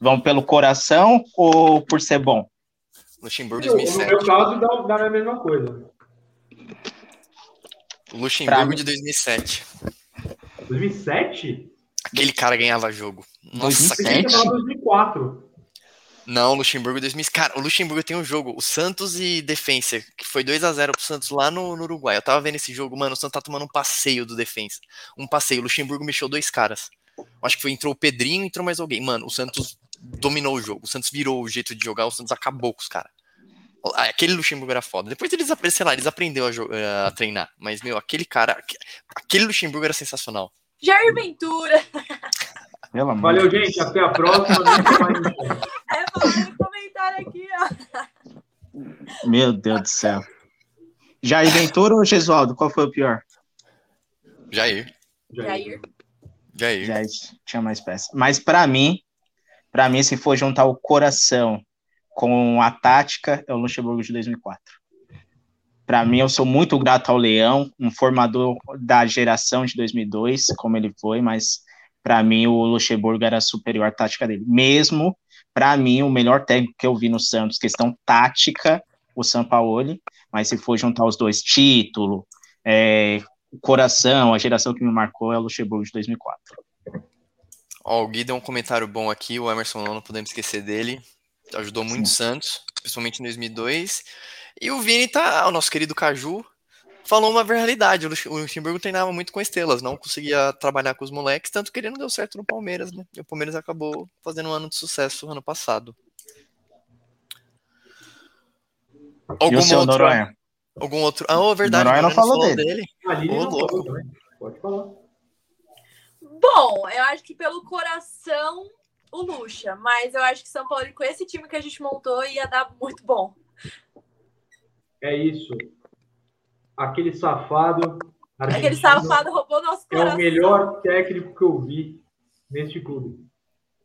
Vão pelo coração ou por ser bom? Luxemburgo No 2007. meu caso, dá, dá a mesma coisa. Luxemburgo Pra- de 2007. 2007? Aquele cara ganhava jogo. Nossa, 2007? Pensei que ia falar 2004. Não, Luxemburgo 2000. Cara, o Luxemburgo tem um jogo, o Santos e Defensa, que foi 2 a 0 pro Santos lá no, no Uruguai. Eu tava vendo esse jogo, mano, o Santos tá tomando um passeio do Defensa. Um passeio. O Luxemburgo mexeu dois caras. Acho que foi, entrou o Pedrinho, entrou mais alguém. Mano, o Santos dominou o jogo. O Santos virou o jeito de jogar, o Santos acabou com os caras. Aquele Luxemburgo era foda. Depois eles, sei lá, eles aprenderam a, jo- a treinar. Mas, meu, aquele cara, aquele Luxemburgo era sensacional. Jair Ventura. Pelo amor Valeu, de Deus. gente. Até a próxima. É, falando comentário aqui, ó. Meu Deus do céu. Jair Ventura ou Gesualdo? Qual foi o pior? Jair. Jair. Jair. Já tinha mais peças. Mas para mim, para mim, se for juntar o coração com a tática, é o Luxemburgo de 2004. Para mim, eu sou muito grato ao Leão, um formador da geração de 2002, como ele foi, mas para mim o Luxemburgo era superior à tática dele. Mesmo, para mim, o melhor técnico que eu vi no Santos, questão tática, o Sampaoli, mas se for juntar os dois, título, é, coração, a geração que me marcou é o Luxemburgo de 2004. Ó, o Gui deu um comentário bom aqui, o Emerson não, não podemos esquecer dele. Ajudou muito o Santos, principalmente em 2002. E o Vini tá, o nosso querido Caju, falou uma realidade. O Lux- o Luxemburgo treinava muito com estrelas, não conseguia trabalhar com os moleques, tanto que ele não deu certo no Palmeiras, né? E o Palmeiras acabou fazendo um ano de sucesso ano passado. Algum outro, Noronha? algum outro. Ah, é verdade. Noronha não Noronha falou dele. Ô, não louco. falou. Pode falar. Bom, eu acho que pelo coração, o Luxa. Mas eu acho que São Paulo, com esse time que a gente montou, ia dar muito bom. É isso. Aquele safado. Aquele safado roubou nosso É coração. o melhor técnico que eu vi neste clube.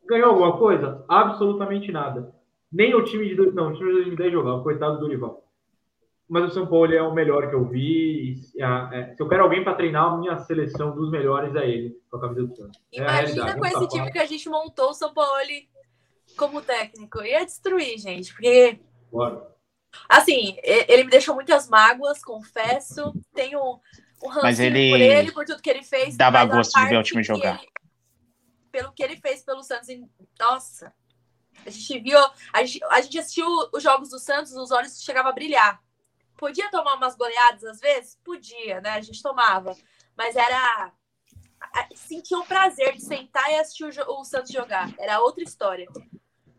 Ganhou alguma coisa? Absolutamente nada. Nem o time de. dois- Não, o time de 2010 jogava, coitado do Dorival. Mas o São Paulo é o melhor que eu vi. ah, é, se eu quero alguém para treinar a minha seleção dos melhores, é ele, com a camisa do Santos. É Imagina com é um esse time que a gente montou, o São Paulo como técnico. Ia destruir, gente. Porque, Bora. assim, ele me deixou muitas mágoas, confesso. Tenho um rancinho Mas ele por ele, por tudo que ele fez. dava gosto de ver o time jogar. ele- pelo que ele fez pelo Santos. Nossa, a gente viu, a gente, a gente assistiu os jogos do Santos, os olhos chegavam a brilhar. Podia tomar umas goleadas às vezes? Podia, né? A gente tomava. Mas era. Sentia o prazer de sentar e assistir o, o Santos jogar. Era outra história.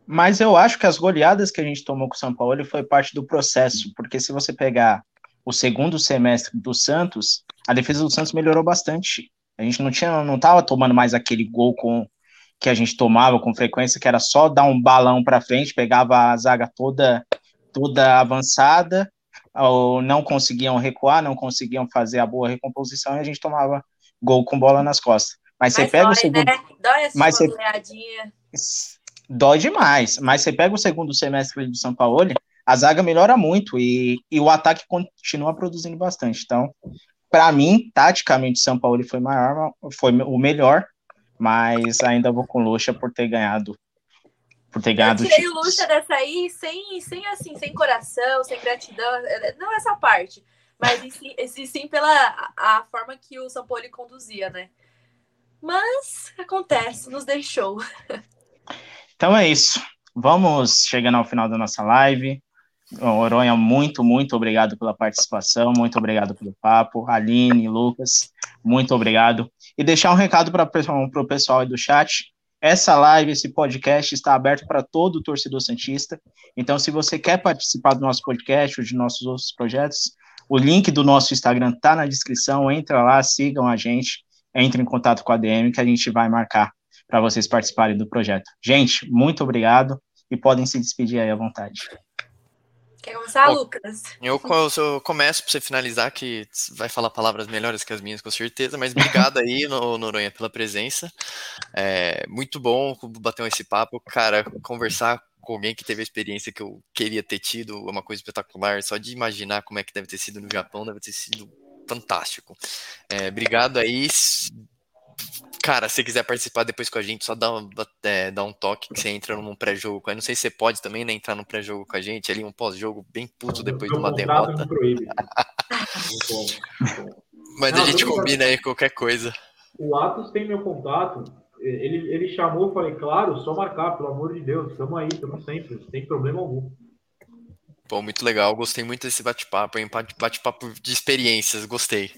Mas eu acho que as goleadas que a gente tomou com o São Paulo foi parte do processo, porque se você pegar o segundo semestre do Santos, a defesa do Santos melhorou bastante. A gente não tinha, não estava tomando mais aquele gol com que a gente tomava com frequência, que era só dar um balão para frente, pegava a zaga toda toda avançada, ou não conseguiam recuar, não conseguiam fazer a boa recomposição e a gente tomava gol com bola nas costas. Mas, Mas você pega dói, o segundo, né? dói Mas você dói demais. Mas você pega o segundo semestre do São Paulo, a zaga melhora muito e, e o ataque continua produzindo bastante. Então, para mim, taticamente, São Paulo foi maior, foi o melhor, mas ainda vou com Lucha por ter ganhado. Por ter ganhado Eu tirei o Lucha dessa aí sem, sem assim, sem coração, sem gratidão, não essa parte, mas sim, sim pela a, forma que o Paulo conduzia, né? Mas acontece, nos deixou. Então é isso. Vamos chegando ao final da nossa live. Oronha, muito, muito obrigado pela participação, muito obrigado pelo papo. Aline, Lucas, muito obrigado. E deixar um recado para o pessoal aí do chat. Essa live, esse podcast está aberto para todo o torcedor Santista. Então, se você quer participar do nosso podcast ou de nossos outros projetos, o link do nosso Instagram está na descrição. Entra lá, sigam a gente, entre em contato com a DM que a gente vai marcar para vocês participarem do projeto. Gente, muito obrigado e podem se despedir aí à vontade. Quer começar, Bom, Lucas? Eu, eu começo para você finalizar, que vai falar palavras melhores que as minhas, com certeza, mas obrigado aí, Noronha, pela presença. É muito bom bater esse papo, cara, conversar com alguém que teve a experiência que eu queria ter tido, é uma coisa espetacular, só de imaginar como é que deve ter sido no Japão, deve ter sido fantástico. É, obrigado aí, Cara, se quiser participar depois com a gente, só dá, é, dá um toque que você entra num pré-jogo. Eu não sei se você pode também né, entrar num pré-jogo com a gente, ali um pós-jogo bem puto depois de uma derrota. Mas não, a gente combina aí qualquer coisa. O Atos tem meu contato. Ele, ele chamou, eu falei, claro, só marcar, pelo amor de Deus. Estamos aí, estamos sempre, não tem problema algum. Pô, muito legal. Gostei muito desse bate-papo, bate-papo de experiências, gostei.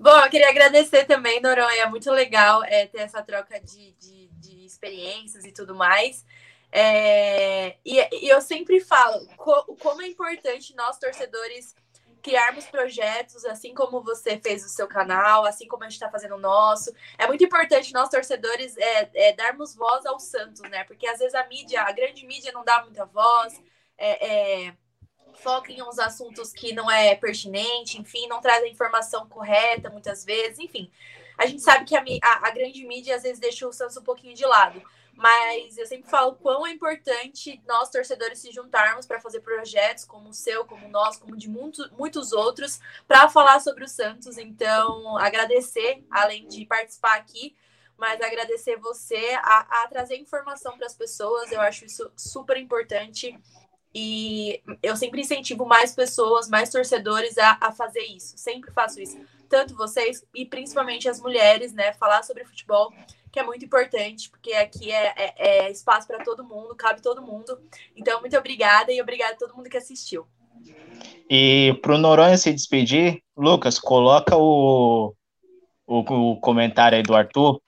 Bom, eu queria agradecer também, Noronha. Muito legal é, ter essa troca de, de, de, experiências e tudo mais. É, e, e, eu sempre falo co, como é importante nós, torcedores, criarmos projetos, assim como você fez o seu canal, assim como a gente está fazendo o nosso. É muito importante nós, torcedores, é, é, darmos voz ao Santos, né? Porque às vezes a mídia, a grande mídia não dá muita voz. É, é foca em uns assuntos que não é pertinente, enfim, não traz a informação correta muitas vezes, enfim. A gente sabe que a, a, a grande mídia às vezes deixa o Santos um pouquinho de lado, mas eu sempre falo quão é importante nós, torcedores, se juntarmos para fazer projetos como o seu, como o nosso, como de muito, muitos outros, para falar sobre o Santos. Então, agradecer, além de participar aqui, mas agradecer você a, a trazer informação para as pessoas. Eu acho isso super importante. E eu sempre incentivo mais pessoas, mais torcedores a, a fazer isso. Sempre faço isso. Tanto vocês e principalmente as mulheres, né? Falar sobre futebol, que é muito importante, porque aqui é, é, é espaço para todo mundo, cabe todo mundo. Então, muito obrigada e obrigada a todo mundo que assistiu. E para o Noronha se despedir, Lucas, coloca o, o, o comentário aí do Arthur,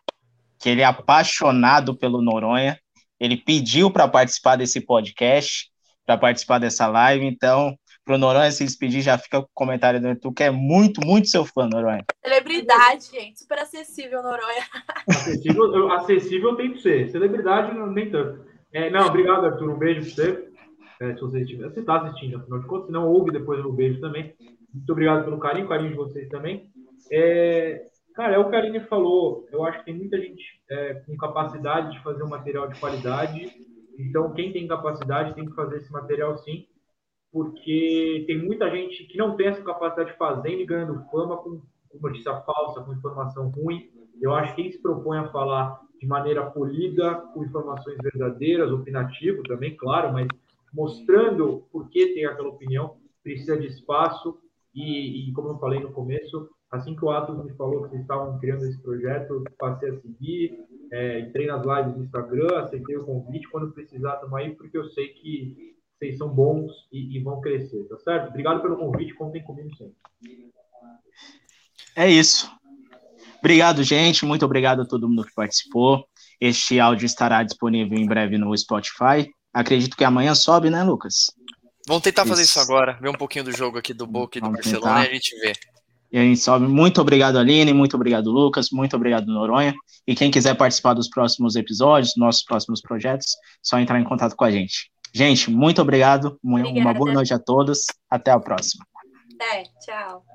que ele é apaixonado pelo Noronha. Ele pediu para participar desse podcast para participar dessa live. Então, pro Noronha se despedir, já fica com o comentário do Arthur, que é muito, muito seu fã, Noronha. Celebridade, gente. Super acessível, Noronha. Acessível, acessível tem que ser. Celebridade, nem tanto. É, não, obrigado, Arthur. Um beijo para você. É, se você está assistindo, afinal de contas. Se não ouve, depois eu um beijo também. Muito obrigado pelo carinho, carinho de vocês também. É, cara, é o que a Aline falou. Eu acho que tem muita gente é, com capacidade de fazer um material de qualidade então, quem tem capacidade tem que fazer esse material sim, porque tem muita gente que não tem essa capacidade fazendo e ganhando fama com, notícia falsa, com informação ruim. Eu acho que quem se propõe a falar de maneira polida, com informações verdadeiras, opinativo também, claro, mas mostrando por que tem aquela opinião, precisa de espaço e, e como eu falei no começo, Assim que o Atos me falou que vocês estavam criando esse projeto, passei a seguir, é, entrei nas lives do Instagram, aceitei o convite. Quando precisar, estamos aí, porque eu sei que vocês são bons e, e, vão crescer, tá certo? Obrigado pelo convite, contem comigo sempre. É isso. Obrigado, gente. Muito obrigado a todo mundo que participou. Este áudio estará disponível em breve no Spotify. Acredito que amanhã sobe, né, Lucas? Vamos tentar fazer isso, isso agora, ver um pouquinho do jogo aqui do Boca e do Barcelona tentar. e a gente vê. E a gente sobe. Muito obrigado, Aline. Muito obrigado, Lucas. Muito obrigado, Noronha. E quem quiser participar dos próximos episódios, nossos próximos projetos, só entrar em contato com a gente. Gente, muito obrigado. Obrigada. Uma boa noite a todos. Até a próxima. Até, tchau.